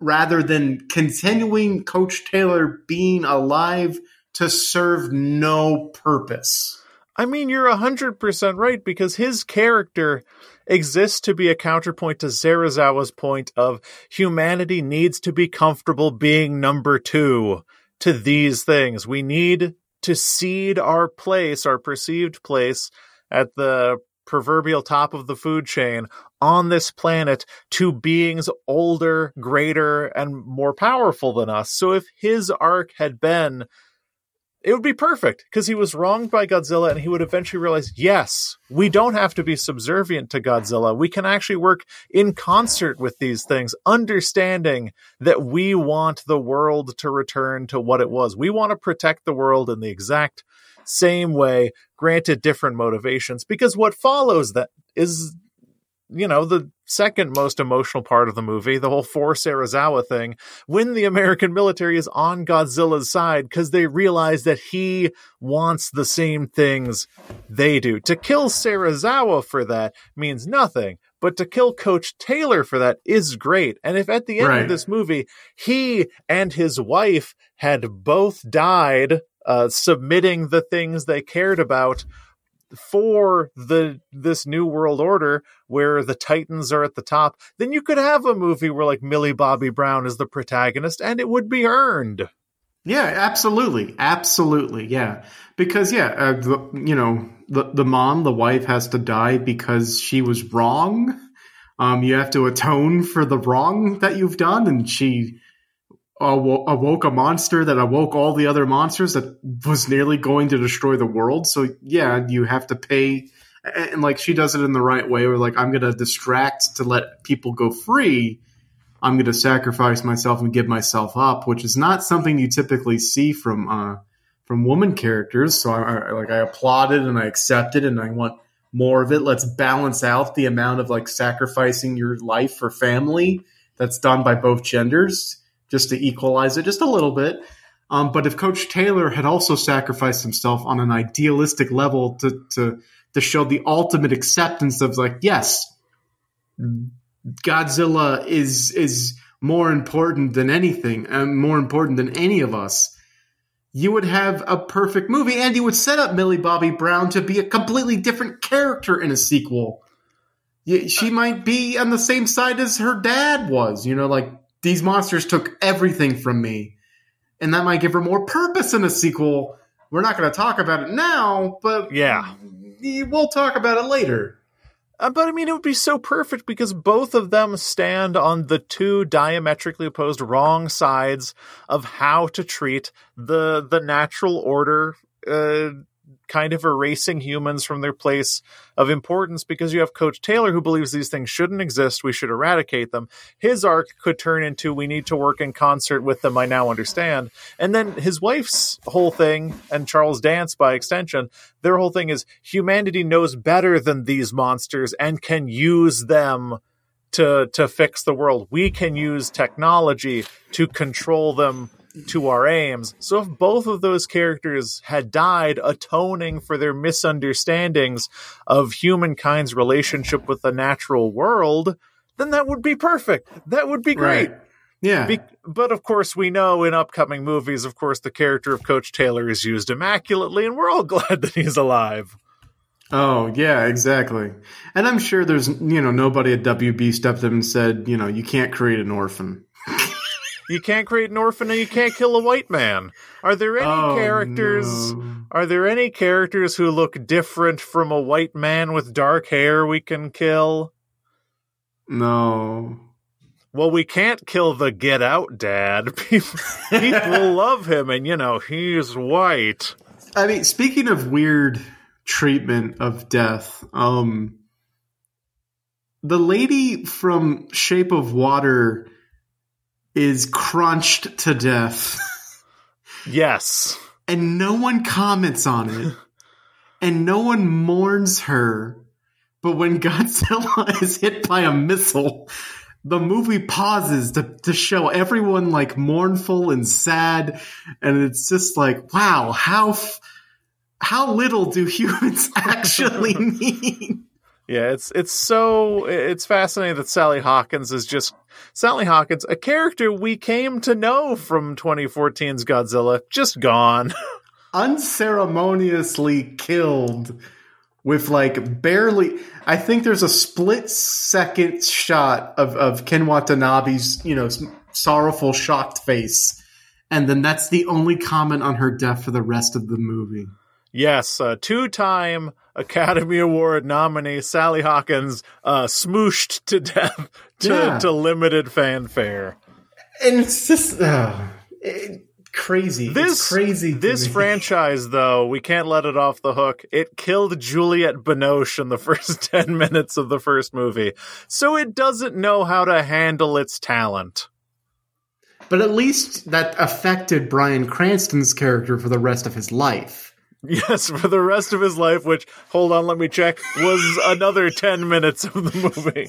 rather than continuing Coach Taylor being alive to serve no purpose. I mean, you're 100% right because his character exists to be a counterpoint to Serizawa's point of humanity needs to be comfortable being number two to these things. We need to cede our place, our perceived place at the proverbial top of the food chain on this planet to beings older, greater, and more powerful than us. So if his arc had been it would be perfect because he was wronged by Godzilla and he would eventually realize, yes, we don't have to be subservient to Godzilla. We can actually work in concert with these things, understanding that we want the world to return to what it was. We want to protect the world in the exact same way, granted different motivations, because what follows that is, you know, the second most emotional part of the movie, the whole Force Serizawa thing, when the American military is on Godzilla's side because they realize that he wants the same things they do. To kill Serizawa for that means nothing, But to kill Coach Taylor for that is great. And if at the end Right. of this movie, he and his wife had both died uh, submitting the things they cared about for the this new world order where the titans are at the top then you could have a movie where like millie bobby brown is the protagonist and it would be earned Yeah, absolutely, absolutely, yeah. Because yeah, uh, the, you know, the the mom, the wife, has to die because she was wrong. Um, you have to atone for the wrong that you've done, and she awo- awoke a monster that awoke all the other monsters that was nearly going to destroy the world. So yeah, you have to pay, and, and like she does it in the right way. Where like I'm going to distract to let people go free. I'm going to sacrifice myself and give myself up, which is not something you typically see from uh, from woman characters. So I, I like I applaud it and I accept it and I want more of it. Let's balance out the amount of like sacrificing your life for family that's done by both genders, just to equalize it just a little bit. Um, but if Coach Taylor had also sacrificed himself on an idealistic level to to to show the ultimate acceptance of like yes, Godzilla is is more important than anything, and more important than any of us. You would have a perfect movie, and you would set up Millie Bobby Brown to be a completely different character in a sequel. She might be on the same side as her dad was. You know, like these monsters took everything from me, and that might give her more purpose in a sequel. We're not going to talk about it now, but yeah we'll talk about it later. Uh, but I mean, it would be so perfect because both of them stand on the two diametrically opposed wrong sides of how to treat the the natural order, uh, kind of erasing humans from their place of importance. Because you have Coach Taylor who believes these things shouldn't exist, we should eradicate them. His arc could turn into we need to work in concert with them. I now understand. And then his wife's whole thing, and Charles Dance by extension, their whole thing is humanity knows better than these monsters and can use them to to fix the world. We can use technology to control them to our aims. So if both of those characters had died atoning for their misunderstandings of humankind's relationship with the natural world, then that would be perfect. That would be great. Right. Yeah. Be- but of course, we know in upcoming movies, of course, the character of Coach Taylor is used immaculately, and we're all glad that he's alive. Oh yeah, exactly. And I'm sure there's you know nobody at WB stepped in and said you know you can't create an orphan. You can't create an orphan and you can't kill a white man. Are there any Oh, characters? no. Are there any characters who look different from a white man with dark hair we can kill? No. Well, we can't kill the Get Out dad. People, people love him, and you know he's white. I mean, speaking of weird treatment of death, um, the lady from Shape of Water is crunched to death, Yes, and no one comments on it, and no one mourns her. But when Godzilla is hit by a missile, the movie pauses to, to show everyone like mournful and sad, and it's just like, wow, how f- how little do humans actually need? Yeah. It's it's so it's fascinating that Sally Hawkins is just Sally Hawkins, a character we came to know from 2014's Godzilla, just gone. Unceremoniously killed with like barely. I think there's a split second shot of of Ken Watanabe's you know sorrowful, shocked face, and then that's the only comment on her death for the rest of the movie. Yes, uh, two-time Academy Award nominee Sally Hawkins uh, smooshed to death to, Yeah. to limited fanfare. And it's just uh, it- crazy. This it's crazy. This franchise, though, we can't let it off the hook. It killed Juliette Binoche in the first ten minutes of the first movie, so it doesn't know how to handle its talent. but at least that affected Bryan Cranston's character for the rest of his life. Yes, for the rest of his life, which hold on, let me check, was another ten minutes of the movie.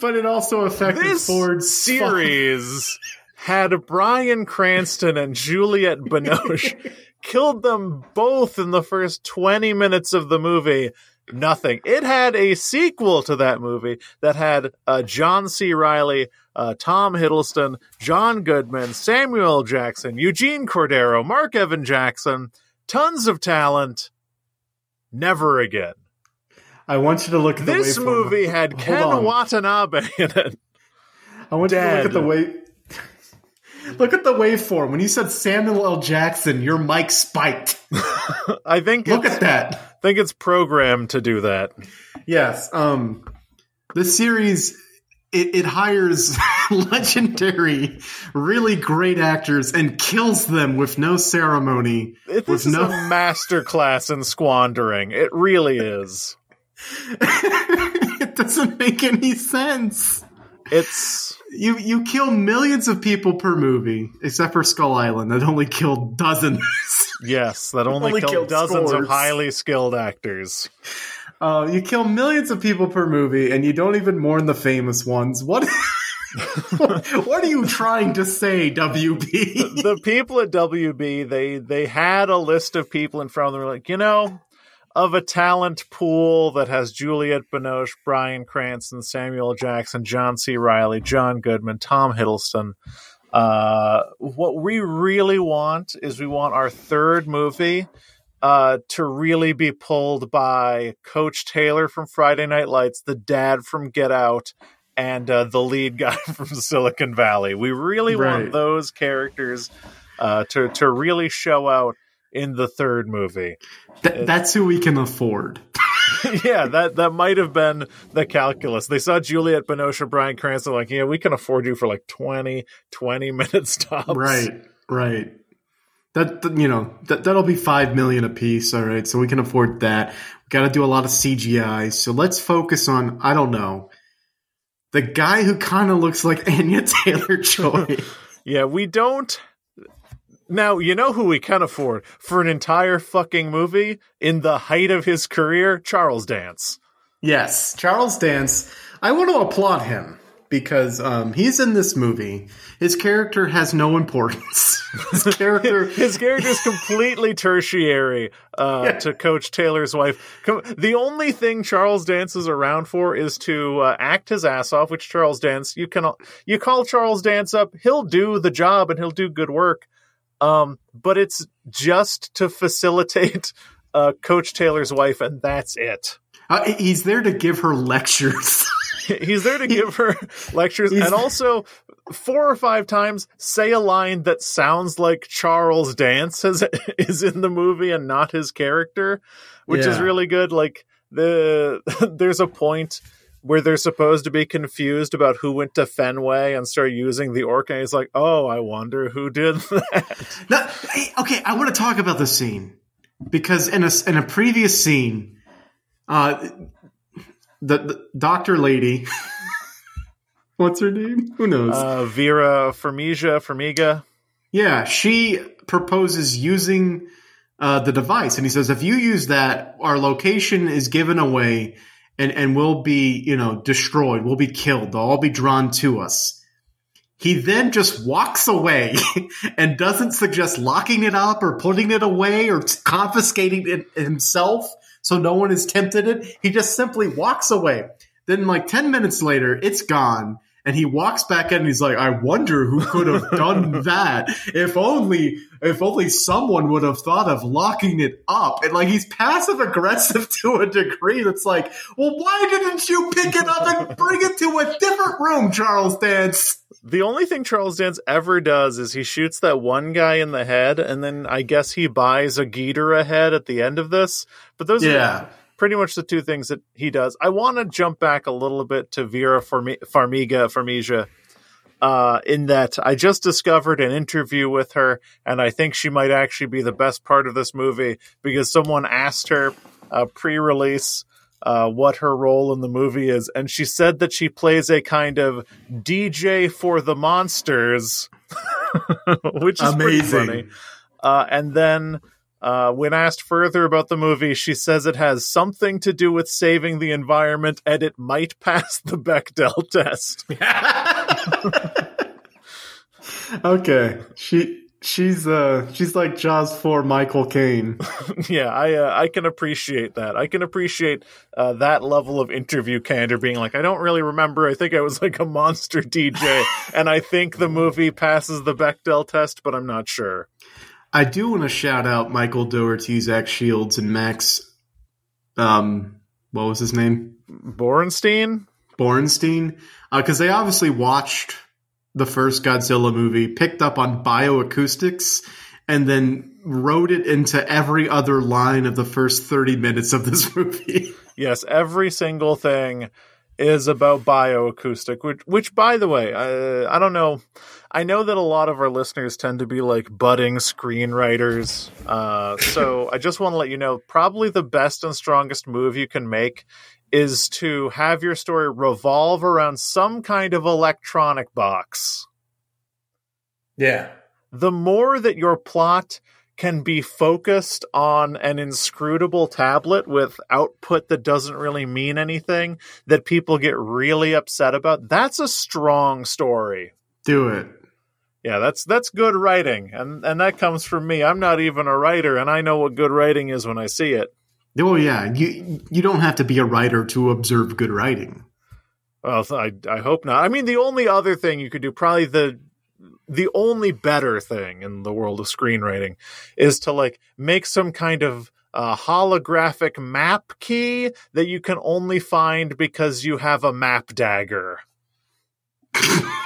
But it also affected this Ford's series had Bryan Cranston and Juliette Binoche killed them both in the first 20 minutes of the movie nothing. It had a sequel to that movie that had uh, John C. Reilly, uh, Tom Hiddleston, John Goodman, Samuel Jackson, Eugene Cordero, Mark Evan Jackson, tons of talent. Never again. I want you to look at the This movie had Hold Ken on. Watanabe in it. I want you to look at the wave. Look at the waveform. When you said Samuel L. Jackson, your mic spiked. I think Look it's, at that. think it's programmed to do that. Yes. Um, the series it, it hires legendary, really great actors and kills them with no ceremony. It, With no- a masterclass in squandering. It really is. it doesn't make any sense. It's You you kill millions of people per movie, except for Skull Island that only killed dozens. yes, that only, Only killed, killed dozens scores. of highly skilled actors. Uh, you kill millions of people per movie, and you don't even mourn the famous ones. What? what are you trying to say, WB? the people at WB, they they had a list of people in front of them. Like you know, of a talent pool that has Juliette Binoche, Bryan Cranston, Samuel Jackson, John C. Reilly, John Goodman, Tom Hiddleston. Uh, what we really want is we want our third movie uh, to really be pulled by Coach Taylor from Friday Night Lights, the dad from Get Out, and uh, the lead guy from Silicon Valley. We really Right. want those characters uh, to to really show out in the third movie. Th- that's who we can afford. yeah, that that might have been the calculus. They saw Juliette Binoche Bryan Cranston like, yeah, we can afford you for like 20, 20 minutes tops. Right, right. That, that- you know that that'll be five million a piece. All right, so we can afford that. We got to do a lot of CGI. So let's focus on I don't know the guy who kind of looks like Anya Taylor Joy. Yeah, we don't. Now, you know who we can afford for an entire fucking movie in the height of his career? Charles Dance. yes, Charles Dance. I want to applaud him because um, he's in this movie. His character has no importance. His character His character is completely tertiary uh, Yeah. to Coach Taylor's wife. The only thing Charles Dance is around for is to uh, act his ass off. Which Charles Dance, you can you call Charles Dance up, he'll do the job and he'll do good work. Um, but it's just to facilitate uh, Coach Taylor's wife, and that's it. Uh, he's there to give her lectures. He's there to give her lectures He's- and also four or five times say a line that sounds like Charles Dance is, is in the movie and not his character, which is really good. Like the there's a point where they're supposed to be confused about who went to Fenway and start using the orc, and he's like, "Oh, I wonder who did that." Now, okay, I want to talk about this scene because in a in a previous scene, uh, the, the doctor lady, what's her name? Who knows? Uh, Vera Farmiga, Farmiga. yeah, she proposes using uh, the device, and he says, if you use that, our location is given away, and and we'll be you know destroyed. We'll be killed. They'll all be drawn to us. He then just walks away and doesn't suggest locking it up or putting it away or confiscating it himself so no one is tempted it. He just simply walks away. Then, like 10 minutes later, it's gone. And he walks back in and he's like, I wonder who could have done that. If only, if only someone would have thought of locking it up. And like, he's passive aggressive to a degree that's like, well, why didn't you pick it up and bring it to a different room, Charles Dance? The only thing Charles Dance ever does is he shoots that one guy in the head, and then I guess he buys a Ghidorah head at the end of this. But those Yeah. are pretty much the two things that he does. I want to jump back a little bit to Vera Farmiga, Farmiga, uh, in that I just discovered an interview with her, and I think she might actually be the best part of this movie because someone asked her uh, pre-release uh, what her role in the movie is, and she said that she plays a kind of DJ for the monsters, which is pretty Amazing. funny. Uh, and then uh, when asked further about the movie, she says it has something to do with saving the environment and it might pass the Bechdel test. okay. She She's uh she's like Jaws for Michael Caine. yeah, I uh, I can appreciate that. I can appreciate uh, that level of interview candor being like, I don't really remember. I think I was like a monster DJ, and I think the movie passes the Bechdel test, but I'm not sure. I do want to shout out Michael Dougherty, Zach Shields, and Max. Um, what was his name? Borenstein. Borenstein, because uh, they obviously watched the first Godzilla movie, picked up on bioacoustics, and then wrote it into every other line of the first 30 minutes of this movie. yes, every single thing is about bioacoustic, which, which by the way, I, I don't know. I know that a lot of our listeners tend to be like budding screenwriters. Uh, so I just want to let you know probably the best and strongest move you can make is to have your story revolve around some kind of electronic box. Yeah. The more that your plot can be focused on an inscrutable tablet with output that doesn't really mean anything that people get really upset about, that's a strong story. Do it. Yeah, that's that's good writing. And and that comes from me. I'm not even a writer and I know what good writing is when I see it. Oh yeah, you you don't have to be a writer to observe good writing. Well, I I hope not. I mean, the only other thing you could do, probably the the only better thing in the world of screenwriting, is to like make some kind of uh, holographic map key that you can only find because you have a map dagger.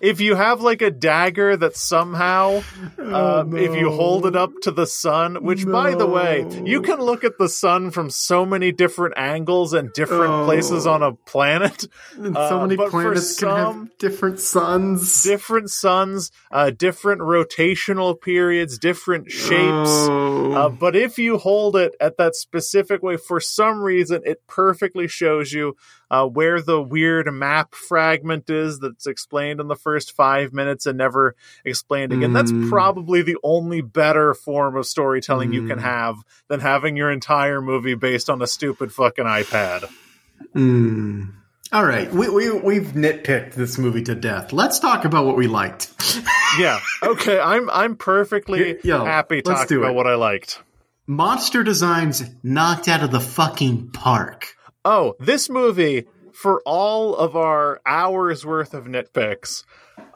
if you have like a dagger that somehow, oh, um, no. if you hold it up to the sun, which no. by the way, you can look at the sun from so many different angles and different oh. places on a planet. And so uh, many planets can have different suns, different suns, uh, different rotational periods, different shapes. Oh. Uh, but if you hold it at that specific way, for some reason, it perfectly shows you uh, where the weird map fragment is that's explained in the first five minutes and never explained again. Mm. That's probably the only better form of storytelling mm. you can hmm. have than having your entire movie based on a stupid fucking iPad. Mm. All right, we, we we've nitpicked this movie to death. Let's talk about what we liked. yeah. Okay. I'm I'm perfectly Yo, happy talking about what I liked. Monster designs knocked out of the fucking park oh, this movie, for all of our hours worth of nitpicks,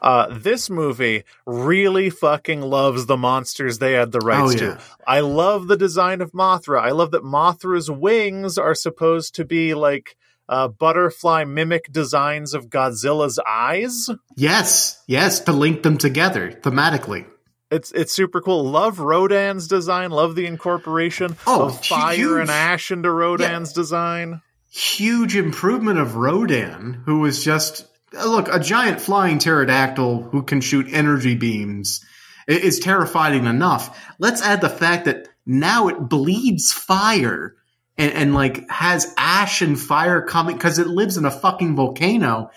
uh, this movie really fucking loves the monsters they had the rights oh, yeah. to. I love the design of Mothra. I love that Mothra's wings are supposed to be like uh, butterfly mimic designs of Godzilla's eyes. Yes, yes, to link them together thematically. It's it's super cool. Love Rodan's design. Love the incorporation oh, of fire huge. and ash into Rodan's yeah. design huge improvement of Rodan, who was just look a giant flying pterodactyl who can shoot energy beams is terrifying enough. Let's add the fact that now it bleeds fire and, and like has ash and fire coming because it lives in a fucking volcano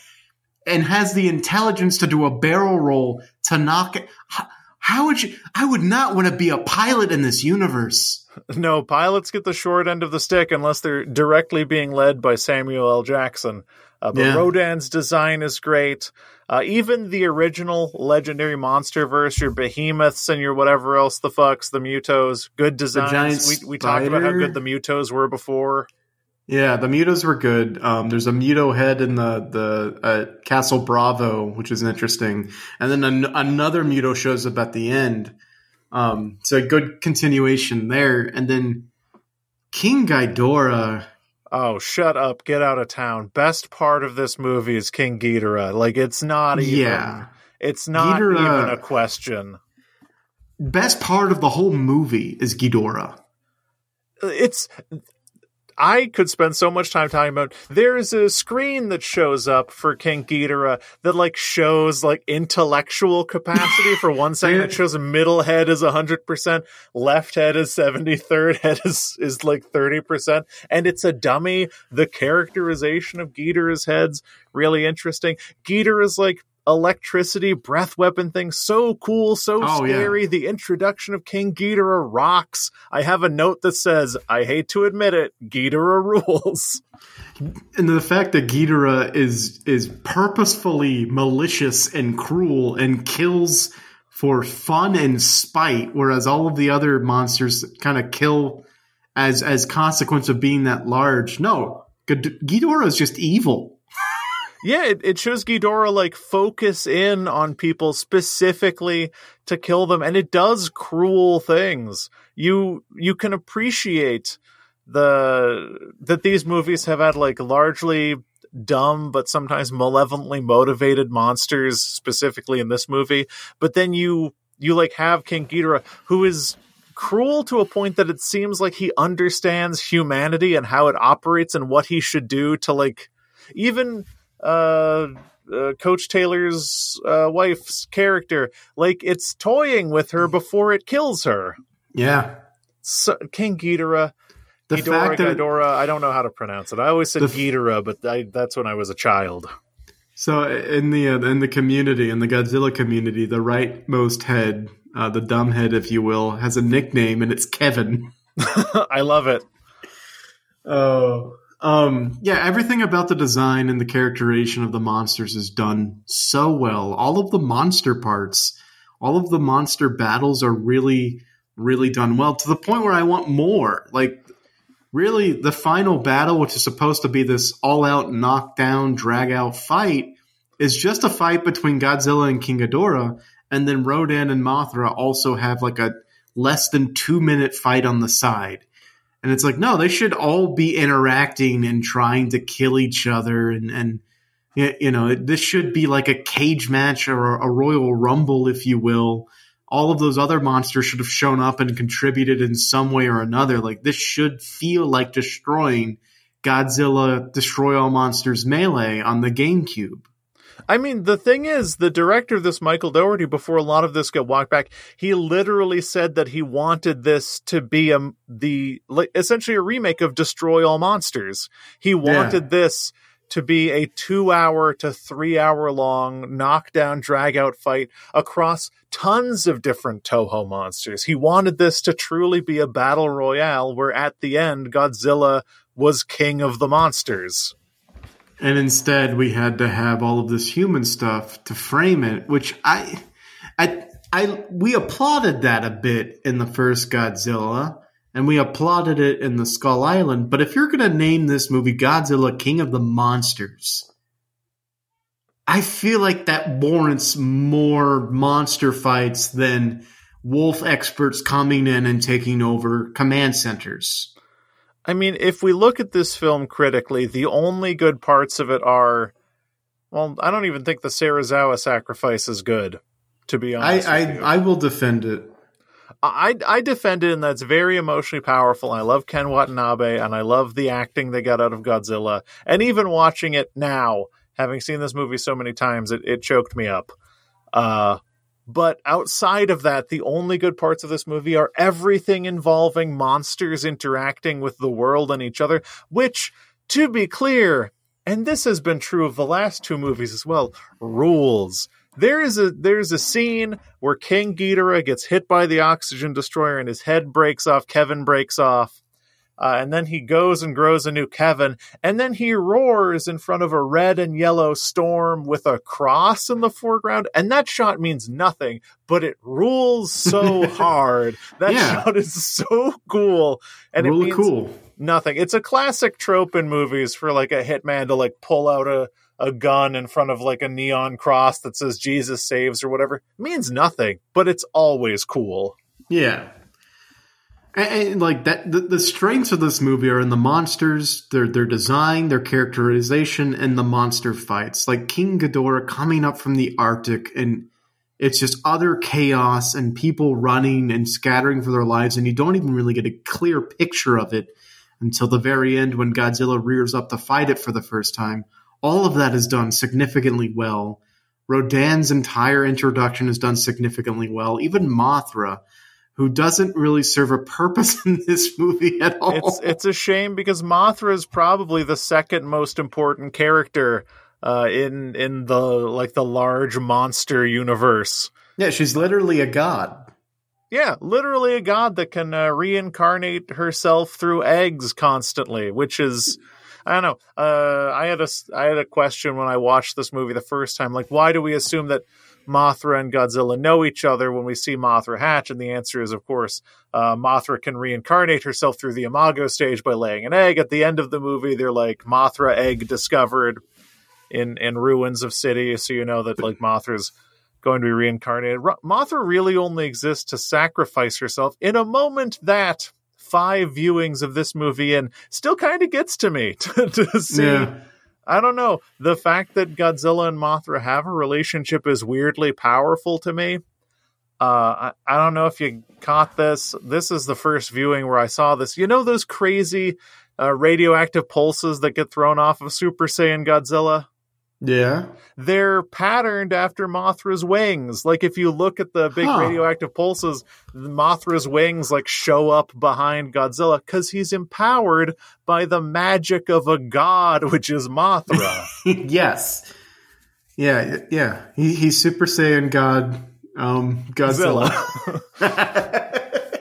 and has the intelligence to do a barrel roll to knock it. How, would you? I would not want to be a pilot in this universe. No, pilots get the short end of the stick unless they're directly being led by Samuel L. Jackson. Uh, but yeah. Rodan's design is great. Uh, even the original legendary monster verse, your behemoths and your whatever else the fucks, the mutos, good designs. We, we talked about how good the mutos were before. Yeah, the mutos were good. Um, there's a muto head in the the uh, Castle Bravo, which is interesting, and then an- another muto shows up at the end. Um, so a good continuation there. And then King Ghidorah. Oh, shut up. Get out of town. Best part of this movie is King Ghidorah. Like, it's not even. Yeah. It's not Ghidorah, even a question. Best part of the whole movie is Ghidorah. It's I could spend so much time talking about. There's a screen that shows up for King Ghidorah that like shows like intellectual capacity for one second. It shows a middle head is hundred percent, left head is seventy, third head is is like thirty percent, and it's a dummy. The characterization of Ghidorah's head's really interesting. Ghidorah is like electricity breath weapon thing so cool so oh, scary yeah. the introduction of king ghidorah rocks i have a note that says i hate to admit it ghidorah rules and the fact that ghidorah is is purposefully malicious and cruel and kills for fun and spite, whereas all of the other monsters kind of kill as as consequence of being that large. No, Ghidorah is just evil. Yeah, it, it shows Ghidorah like focus in on people specifically to kill them, and it does cruel things. You you can appreciate the that these movies have had like largely dumb but sometimes malevolently motivated monsters specifically in this movie but then you you like have king ghidorah who is cruel to a point that it seems like he understands humanity and how it operates and what he should do to like even uh, uh coach taylor's uh, wife's character like it's toying with her before it kills her yeah so, king ghidorah the Ghidorah, fact that Ghidorah, I don't know how to pronounce it. I always said Ghidorah, but I, that's when I was a child. So in the uh, in the community, in the Godzilla community, the rightmost head, uh, the dumb head, if you will, has a nickname, and it's Kevin. I love it. Oh, um, yeah. Everything about the design and the characterization of the monsters is done so well. All of the monster parts, all of the monster battles are really, really done well to the point where I want more. Like really the final battle, which is supposed to be this all out knockdown, drag out fight, is just a fight between Godzilla and King Ghidorah. And then Rodan and Mothra also have like a less than two minute fight on the side. And it's like, no, they should all be interacting and trying to kill each other. And, and you know, this should be like a cage match or a Royal Rumble, if you will, all of those other monsters should have shown up and contributed in some way or another. Like this should feel like destroying Godzilla Destroy All Monsters Melee on the GameCube. I mean, the thing is, the director of this, Michael Dougherty, before a lot of this got walked back, he literally said that he wanted this to be a the like, essentially a remake of Destroy All Monsters. He wanted yeah. this to be a two hour to three hour long knockdown drag out fight across tons of different Toho monsters. He wanted this to truly be a battle royale where at the end Godzilla was king of the monsters. And instead we had to have all of this human stuff to frame it, which I I I we applauded that a bit in the first Godzilla and we applauded it in the Skull Island. But if you're going to name this movie Godzilla King of the Monsters, I feel like that warrants more monster fights than wolf experts coming in and taking over command centers. I mean, if we look at this film critically, the only good parts of it are well, I don't even think the Serizawa sacrifice is good, to be honest. I I, I will defend it. I I defend it, and that's very emotionally powerful. I love Ken Watanabe, and I love the acting they got out of Godzilla. And even watching it now, having seen this movie so many times, it, it choked me up. Uh, but outside of that, the only good parts of this movie are everything involving monsters interacting with the world and each other. Which, to be clear, and this has been true of the last two movies as well, rules there is a there's a scene where King Ghidorah gets hit by the oxygen destroyer and his head breaks off. Kevin breaks off. Uh, and then he goes and grows a new Kevin, and then he roars in front of a red and yellow storm with a cross in the foreground, and that shot means nothing, but it rules so hard. That yeah. shot is so cool, and really it means cool. nothing. It's a classic trope in movies for like a hitman to like pull out a a gun in front of like a neon cross that says Jesus saves or whatever it means nothing, but it's always cool. Yeah. And, and like that, the, the, strengths of this movie are in the monsters, their their design, their characterization, and the monster fights. Like King Ghidorah coming up from the Arctic, and it's just utter chaos and people running and scattering for their lives, and you don't even really get a clear picture of it until the very end when Godzilla rears up to fight it for the first time all of that is done significantly well. Rodan's entire introduction is done significantly well. Even Mothra, who doesn't really serve a purpose in this movie at all. It's it's a shame because Mothra is probably the second most important character uh, in in the like the large monster universe. Yeah, she's literally a god. Yeah, literally a god that can uh, reincarnate herself through eggs constantly, which is I don't know. Uh, I had a I had a question when I watched this movie the first time. Like, why do we assume that Mothra and Godzilla know each other when we see Mothra hatch? And the answer is, of course, uh, Mothra can reincarnate herself through the Imago stage by laying an egg. At the end of the movie, they're like Mothra egg discovered in in ruins of city, so you know that like Mothra's going to be reincarnated. Mothra really only exists to sacrifice herself in a moment that five viewings of this movie and still kind of gets to me to, to see. Yeah. I don't know. The fact that Godzilla and Mothra have a relationship is weirdly powerful to me. Uh, I, I don't know if you caught this. This is the first viewing where I saw this. You know those crazy uh, radioactive pulses that get thrown off of Super Saiyan Godzilla? Yeah. They're patterned after Mothra's wings. Like if you look at the big huh. radioactive pulses, Mothra's wings like show up behind Godzilla because he's empowered by the magic of a god, which is Mothra. yes. Yeah, yeah. He, he's Super Saiyan God um Godzilla.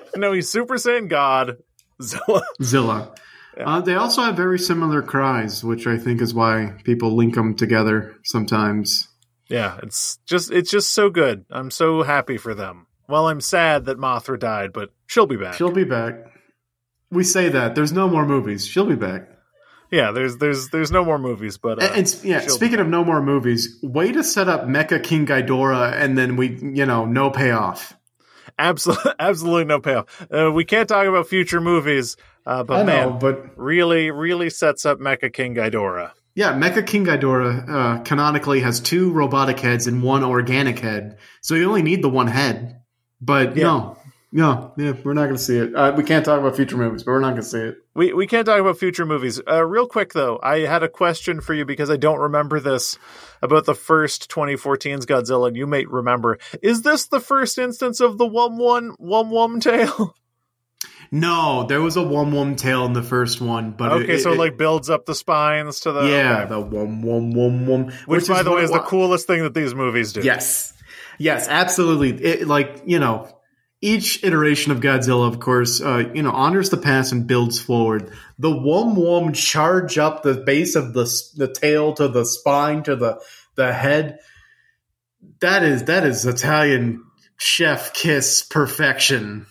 no, he's Super Saiyan God Zilla. Zilla. Yeah. Uh, they also have very similar cries, which I think is why people link them together sometimes. Yeah, it's just it's just so good. I'm so happy for them. Well, I'm sad that Mothra died, but she'll be back. She'll be back. We say that there's no more movies. She'll be back. Yeah, there's there's there's no more movies, but uh, and, and, yeah. Speaking of no more movies, way to set up Mecha King Ghidorah, and then we you know no payoff. Absolutely, absolutely no payoff. Uh, we can't talk about future movies uh, but I man, know, but really, really sets up Mecha King Ghidorah. Yeah, Mecha King Ghidorah uh, canonically has two robotic heads and one organic head, so you only need the one head. But yeah. no, no, yeah, we're not going to see it. Uh, we can't talk about future movies, but we're not going to see it. We we can't talk about future movies. Uh, real quick though, I had a question for you because I don't remember this about the first 2014's Godzilla, and you may remember. Is this the first instance of the Wum Wum Wum Wum tail? No, there was a one wum tail in the first one, but okay, it, so it, like builds up the spines to the yeah, okay. the wum wum wum wum, which, which by the way is the coolest thing that these movies do. Yes, yes, absolutely. It, like you know, each iteration of Godzilla, of course, uh, you know, honors the past and builds forward. The wum wum charge up the base of the the tail to the spine to the the head. That is that is Italian chef kiss perfection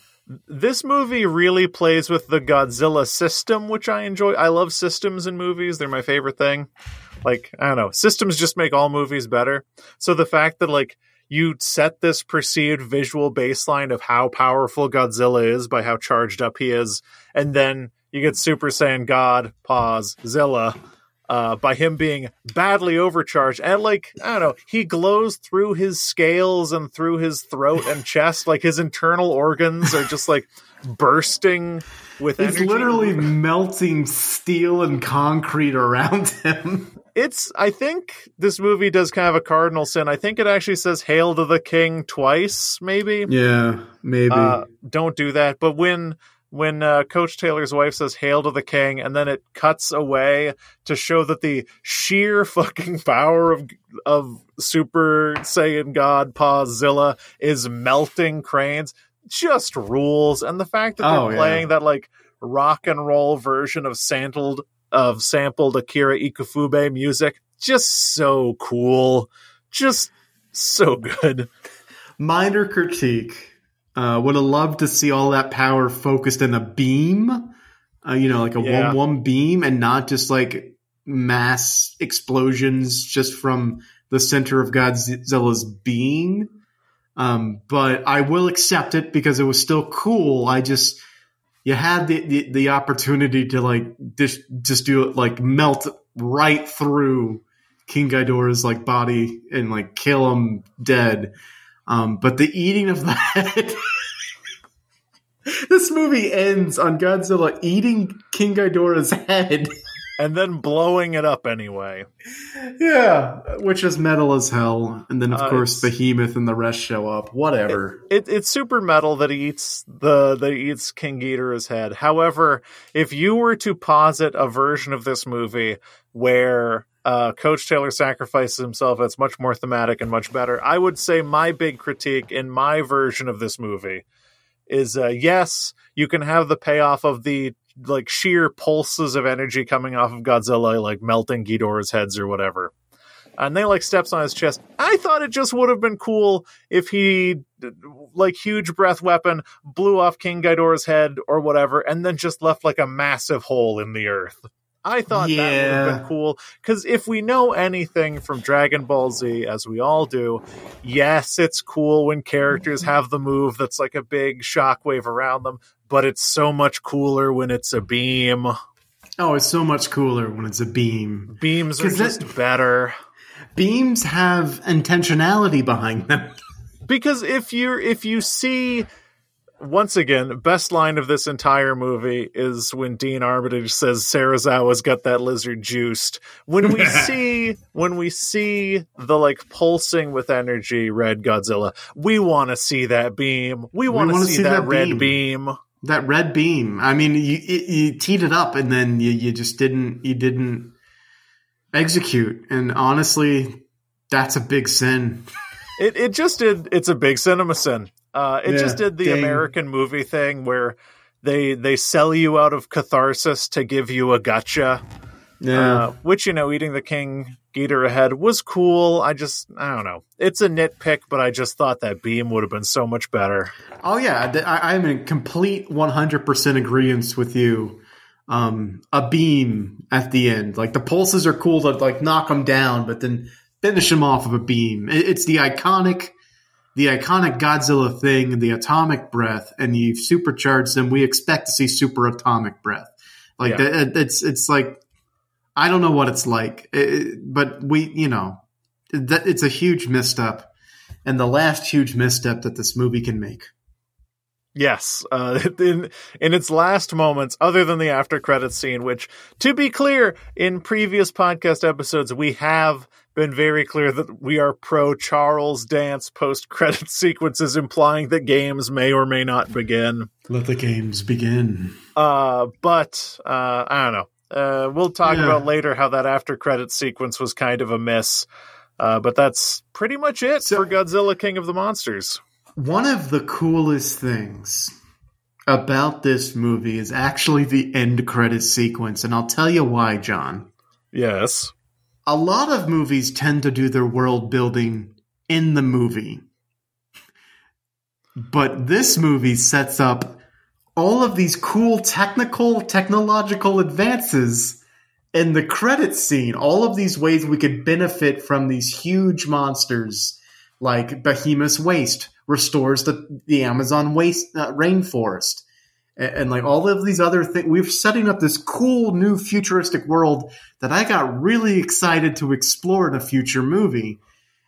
this movie really plays with the Godzilla system, which I enjoy. I love systems in movies; they're my favorite thing. Like I don't know, systems just make all movies better. So the fact that like you set this perceived visual baseline of how powerful Godzilla is by how charged up he is, and then you get Super Saiyan God, pause, Zilla, uh, by him being badly overcharged. And like, I don't know, he glows through his scales and through his throat and chest. Like his internal organs are just like bursting with It's energy. literally melting steel and concrete around him. It's, I think this movie does kind of a cardinal sin. I think it actually says Hail to the King twice, maybe. Yeah, maybe. Uh, don't do that. But when when uh, Coach Taylor's wife says "Hail to the King," and then it cuts away to show that the sheer fucking power of of Super Saiyan God Pazilla is melting cranes, just rules. And the fact that they're oh, playing yeah. that like rock and roll version of sampled of sampled Akira Ifukube music, just so cool, just so good. Minor critique uh, would have loved to see all that power focused in a beam, uh, you know, like a yeah. one one beam, and not just like mass explosions just from the center of Godzilla's being. Um, but I will accept it because it was still cool. I just you had the, the, the opportunity to like just just do it like melt right through King Ghidorah's like body and like kill him dead. Um, but the eating of the head. this movie ends on Godzilla eating King Ghidorah's head. and then blowing it up anyway. Yeah, which is metal as hell. And then of uh, course Behemoth and the rest show up. Whatever. It, it, it's super metal that he eats the that he eats King Ghidorah's head. However, if you were to posit a version of this movie where uh, Coach Taylor sacrifices himself. It's much more thematic and much better. I would say my big critique in my version of this movie is uh, yes, you can have the payoff of the like sheer pulses of energy coming off of Godzilla, like melting Ghidorah's heads or whatever. and they like steps on his chest. I thought it just would have been cool if he like huge breath weapon blew off King Ghidorah's head or whatever, and then just left like a massive hole in the earth. I thought that would have been cool because if we know anything from Dragon Ball Z, as we all do, yes, it's cool when characters mm-hmm. have the move that's like a big shockwave around them, but it's so much cooler when it's a beam. Oh, it's so much cooler when it's a beam. Beams are 'Cause that- just better. Beams have intentionality behind them. because if you if you see once again best line of this entire movie is when dean armitage says Serizawa's got that lizard juiced when we see when we see the like pulsing with energy red godzilla we want to see that beam we want to see, see that, that red beam. beam. That red beam. I mean, you you, you teed it up and then you, you just didn't you didn't execute. And honestly, that's a big sin. It it just did. It's a big cinema sin. Uh, it Yeah, just did the dang. American movie thing where they they sell you out of catharsis to give you a gotcha. Uh, which you know, eating the king Ghidorah head was cool. I just I don't know. It's a nitpick, but I just thought that beam would have been so much better. Oh yeah, I, I'm in complete 100% agreement with you. Um, a beam at the end, like the pulses are cool to like knock them down, but then finish them off of a beam. It- it's the iconic, the iconic Godzilla thing, the atomic breath, and you've supercharged them. We expect to see super atomic breath. Like Yeah. that, it's it's like I don't know what it's like, It- but we, you know, that it's a huge misstep, and the last huge misstep that this movie can make. Yes, uh, in in its last moments, other than the after credits scene, which, to be clear, in previous podcast episodes, we have been very clear that we are pro Charles dance post credit sequences, implying that games may or may not begin. Let the games begin. Uh, but uh, I don't know. Uh, we'll talk Yeah. about later how that after credit sequence was kind of a miss. Uh, but that's pretty much it So- for Godzilla King of the Monsters. One of the coolest things about this movie is actually the end credit sequence, and I'll tell you why, John. Yes. A lot of movies tend to do their world building in the movie. But this movie sets up all of these cool technical, technological advances in the credit scene. All of these ways we could benefit from these huge monsters, like Behemoth's Waste restores the, the Amazon waste uh, rainforest. And, and like all of these other things, we're setting up this cool new futuristic world that I got really excited to explore in a future movie.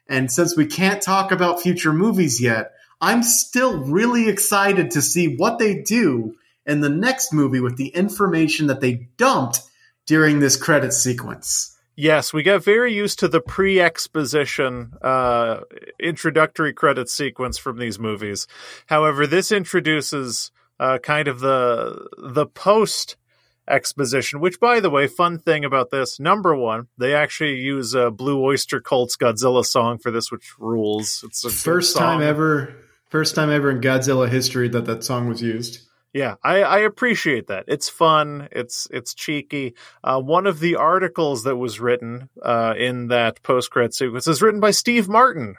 And since we can't talk about future movies yet, I'm still really excited to see what they do in the next movie with the information that they dumped during this credit sequence. Yes, we got very used to the pre-exposition uh, introductory credit sequence from these movies. However, this introduces uh, kind of the the post exposition. Which, by the way, fun thing about this: number one, they actually use a Blue Oyster Cult's Godzilla song for this, which rules. It's a good First song. time ever, first time ever in Godzilla history that that song was used. Yeah, I, I appreciate that. It's fun. It's it's cheeky. Uh, one of the articles that was written uh, in that post credit sequence is written by Steve Martin.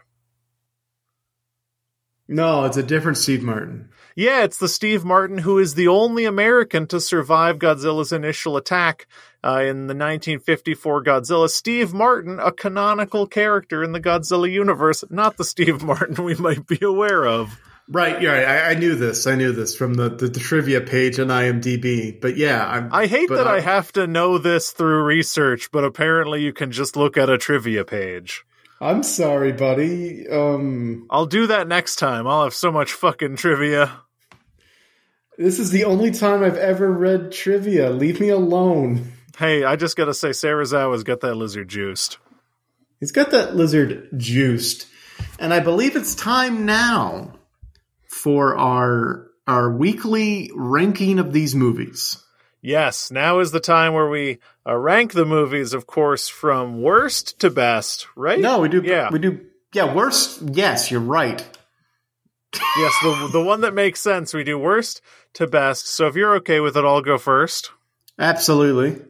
No, it's a different Steve Martin. Yeah, it's the Steve Martin who is the only American to survive Godzilla's initial attack uh, in the 1954 Godzilla. Steve Martin, a canonical character in the Godzilla universe, not the Steve Martin we might be aware of. Right, yeah, I, I knew this. I knew this from the, the, the trivia page on IMDb. But yeah, I'm, I hate that I have to know this through research, but apparently you can just look at a trivia page. I'm sorry, buddy. Um, I'll do that next time. I'll have so much fucking trivia. This is the only time I've ever read trivia. Leave me alone. Hey, I just gotta say, Serizawa's got that lizard juiced. He's got that lizard juiced, and I believe it's time now for our our weekly ranking of these movies. Yes, now is the time where we uh, rank the movies, of course, from worst to best, right? No, we do. Yeah. we do. Yeah, worst. Yes, you're right. yes, the the one that makes sense. We do worst to best. So if you're okay with it, I'll go first. Absolutely.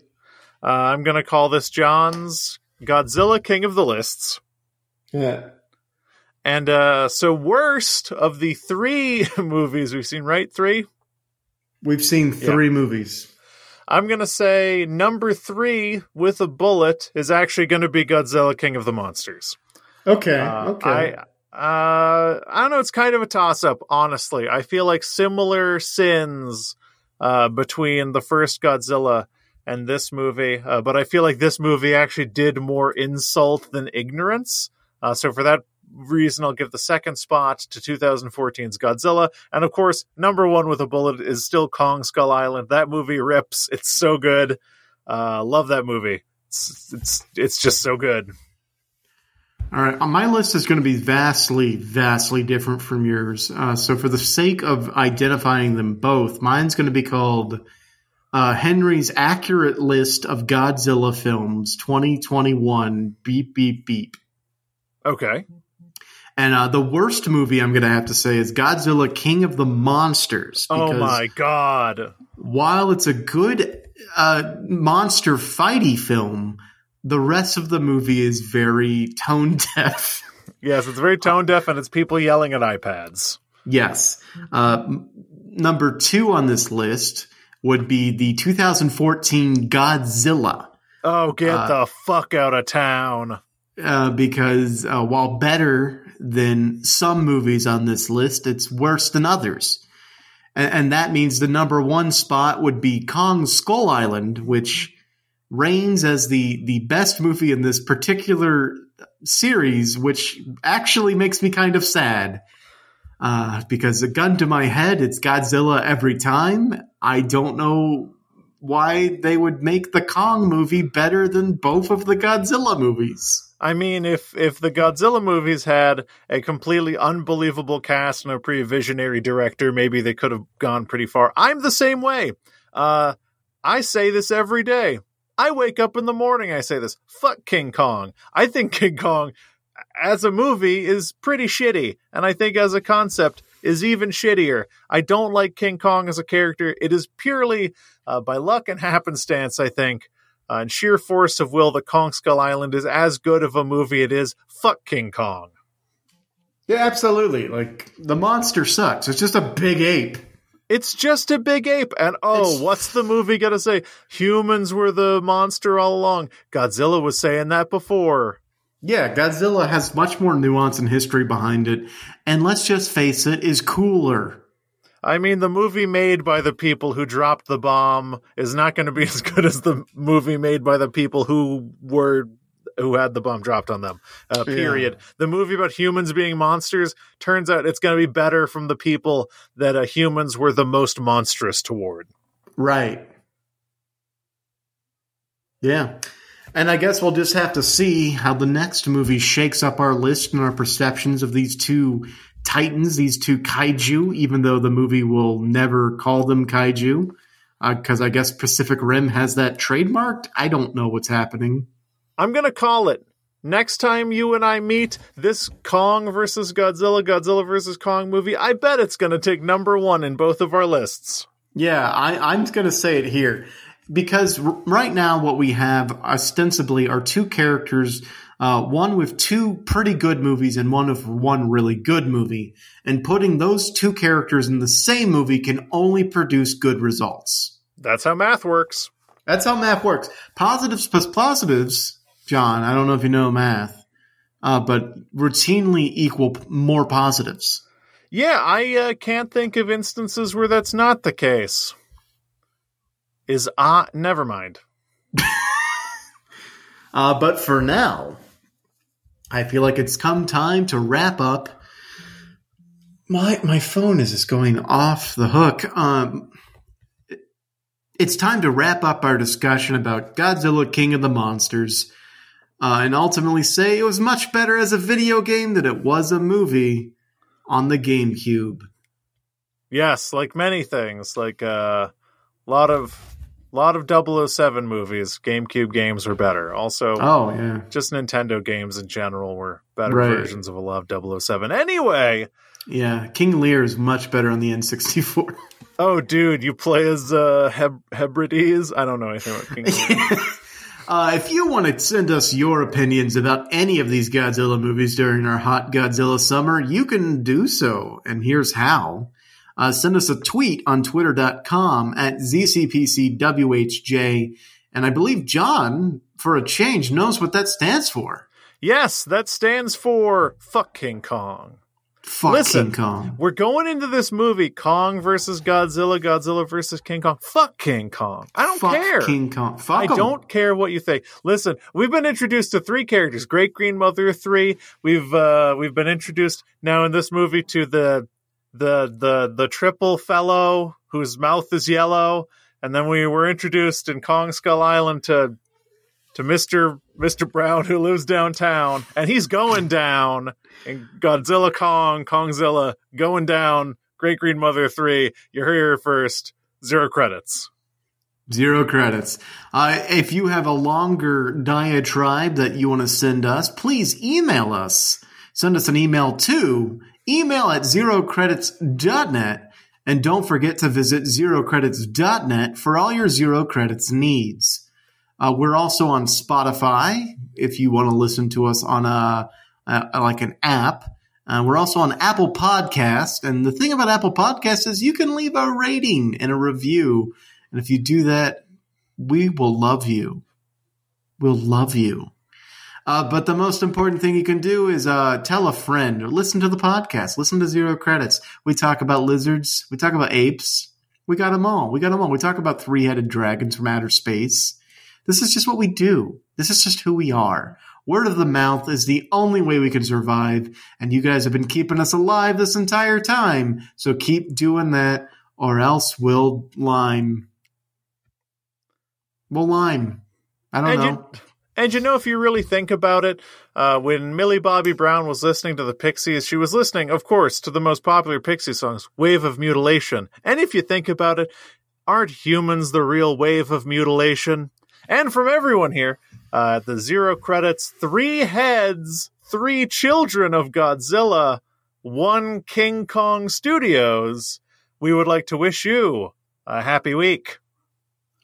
Uh, I'm gonna call this John's Godzilla King of the Lists. Yeah. And uh, so, worst of the three movies we've seen, right? Three? We've seen three movies. I'm going to say number three with a bullet is actually going to be Godzilla King of the Monsters. Okay. Uh, okay. I, uh, I don't know. It's kind of a toss up, honestly. I feel like similar sins uh, between the first Godzilla and this movie, uh, but I feel like this movie actually did more insult than ignorance. Uh, so for that reason, I'll give the second spot to 2014's Godzilla. And of course, number one with a bullet is still Kong Skull Island. That movie rips. It's so good. Uh, love that movie. It's, it's, it's just so good. All right, my list is going to be vastly, vastly different from yours. Uh, so, for the sake of identifying them both, mine's going to be called uh, Henry's Accurate List of Godzilla Films 2021 Beep, Beep, Beep. Okay. And uh, the worst movie I'm going to have to say is Godzilla King of the Monsters. Oh my god. While it's a good uh, monster fighty film, the rest of the movie is very tone deaf. Yes, it's very tone deaf and it's people yelling at iPads. Yes. Uh, m- number two on this list would be the 2014 Godzilla. Oh, get Uh, the fuck out of town. Uh, because uh, while better than some movies on this list, it's worse than others. And, and that means the number one spot would be Kong Skull Island, which reigns as the, the best movie in this particular series, which actually makes me kind of sad. Uh, because a gun to my head, it's Godzilla every time. I don't know why they would make the Kong movie better than both of the Godzilla movies. I mean, if if the Godzilla movies had a completely unbelievable cast and a pretty visionary director, maybe they could have gone pretty far. I'm the same way. Uh, I say this every day. I wake up in the morning. I say this. Fuck King Kong. I think King Kong, as a movie, is pretty shitty, and I think as a concept is even shittier. I don't like King Kong as a character. It is purely uh, by luck and happenstance. I think uh, and sheer force of will that Kong Skull Island is as good of a movie it is. Fuck King Kong. Yeah, absolutely. Like the monster sucks. It's just a big ape. It's just a big ape. And oh, It's- what's the movie gonna say? Humans were the monster all along. Godzilla was saying that before. Yeah, Godzilla has much more nuance and history behind it, and let's just face it, is cooler. I mean, the movie made by the people who dropped the bomb is not going to be as good as the movie made by the people who were who had the bomb dropped on them. Uh, period. The movie about humans being monsters turns out it's going to be better from the people that uh, humans were the most monstrous toward. Right. Yeah. And I guess we'll just have to see how the next movie shakes up our list and our perceptions of these two titans, these two kaiju, even though the movie will never call them kaiju. Because I guess Pacific Rim has that trademarked. I don't know what's happening. I'm going to call it. Next time you and I meet, this Kong versus Godzilla, Godzilla versus Kong movie, I bet it's going to take number one in both of our lists. Yeah, I, I'm going to say it here because r- right now what we have ostensibly are two characters, uh, one with two pretty good movies and one with one really good movie, and putting those two characters in the same movie can only produce good results. That's how math works. That's how math works. Positives plus positives, John. I don't know if you know math, uh, but routinely equal p- more positives. Yeah, I uh, can't think of instances where that's not the case. Is ah, never mind. Uh, but for now, I feel like it's come time to wrap up. My my phone is just going off the hook. Um, it's time to wrap up our discussion about Godzilla King of the Monsters, uh, and ultimately say it was much better as a video game than it was a movie on the GameCube. Yes, like many things, like a uh, lot of lot of 007 movies, GameCube games were better. Also, Oh yeah, just Nintendo games in general were better Right. versions of a lot of 007. Anyway, yeah. King Lear is much better on the N64. oh dude, you play as uh, Heb- Hebrides? I don't know anything about King. Lear. Uh, if you want to send us your opinions about any of these Godzilla movies during our hot Godzilla summer, you can do so. And here's how. Uh, send us a tweet on twitter.com at ZCPCWHJ. And I believe John, for a change, knows what that stands for. Yes, that stands for fuck King Kong. Fuck Listen, King Kong. We're going into this movie Kong versus Godzilla, Godzilla versus King Kong. Fuck King Kong. I don't Fuck care. King Kong. Fuck I 'em. don't care what you think. Listen, we've been introduced to three characters: Great Green Mother three. We've uh, we've been introduced now in this movie to the the the the triple fellow whose mouth is yellow, and then we were introduced in Kong Skull Island to to Mister Mister Brown who lives downtown, and he's going down. And Godzilla Kong Kongzilla going down. Great Green Mother three. You're here first. Zero credits. Zero credits. Uh, if you have a longer diatribe that you want to send us, please email us. Send us an email to email at zerocredits.net. And don't forget to visit zerocredits.net for all your zero credits needs. Uh, we're also on Spotify if you want to listen to us on a, a like an app. Uh, we're also on Apple Podcast, and the thing about Apple Podcast is you can leave a rating and a review. And if you do that, we will love you. We'll love you. Uh, but the most important thing you can do is uh, tell a friend or listen to the podcast. Listen to Zero Credits. We talk about lizards. We talk about apes. We got them all. We got them all. We talk about three headed dragons from outer space. This is just what we do. This is just who we are. Word of the mouth is the only way we can survive, and you guys have been keeping us alive this entire time. So keep doing that, or else we'll lime. We'll lime. I don't And know. you, and you know, if you really think about it, uh, when Millie Bobby Brown was listening to the Pixies, she was listening, of course, to the most popular Pixie songs, Wave of Mutilation. And if you think about it, aren't humans the real wave of mutilation? And from everyone here, uh, the zero credits, three heads, three children of Godzilla, one King Kong Studios, we would like to wish you a happy week.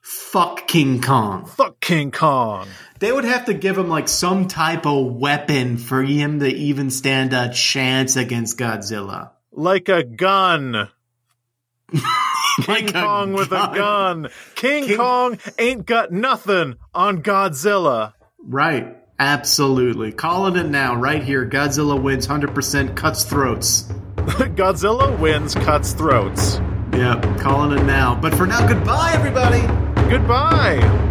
Fuck King Kong. Fuck King Kong. They would have to give him like some type of weapon for him to even stand a chance against Godzilla. Like a gun. Like King Kong with a gun. King, King- Kong ain't got nothing on Godzilla. Right. Absolutely. Calling it now, right here. Godzilla wins 100% cuts throats. Godzilla wins, cuts throats. Yep, calling it now. But for now, goodbye, everybody. Goodbye.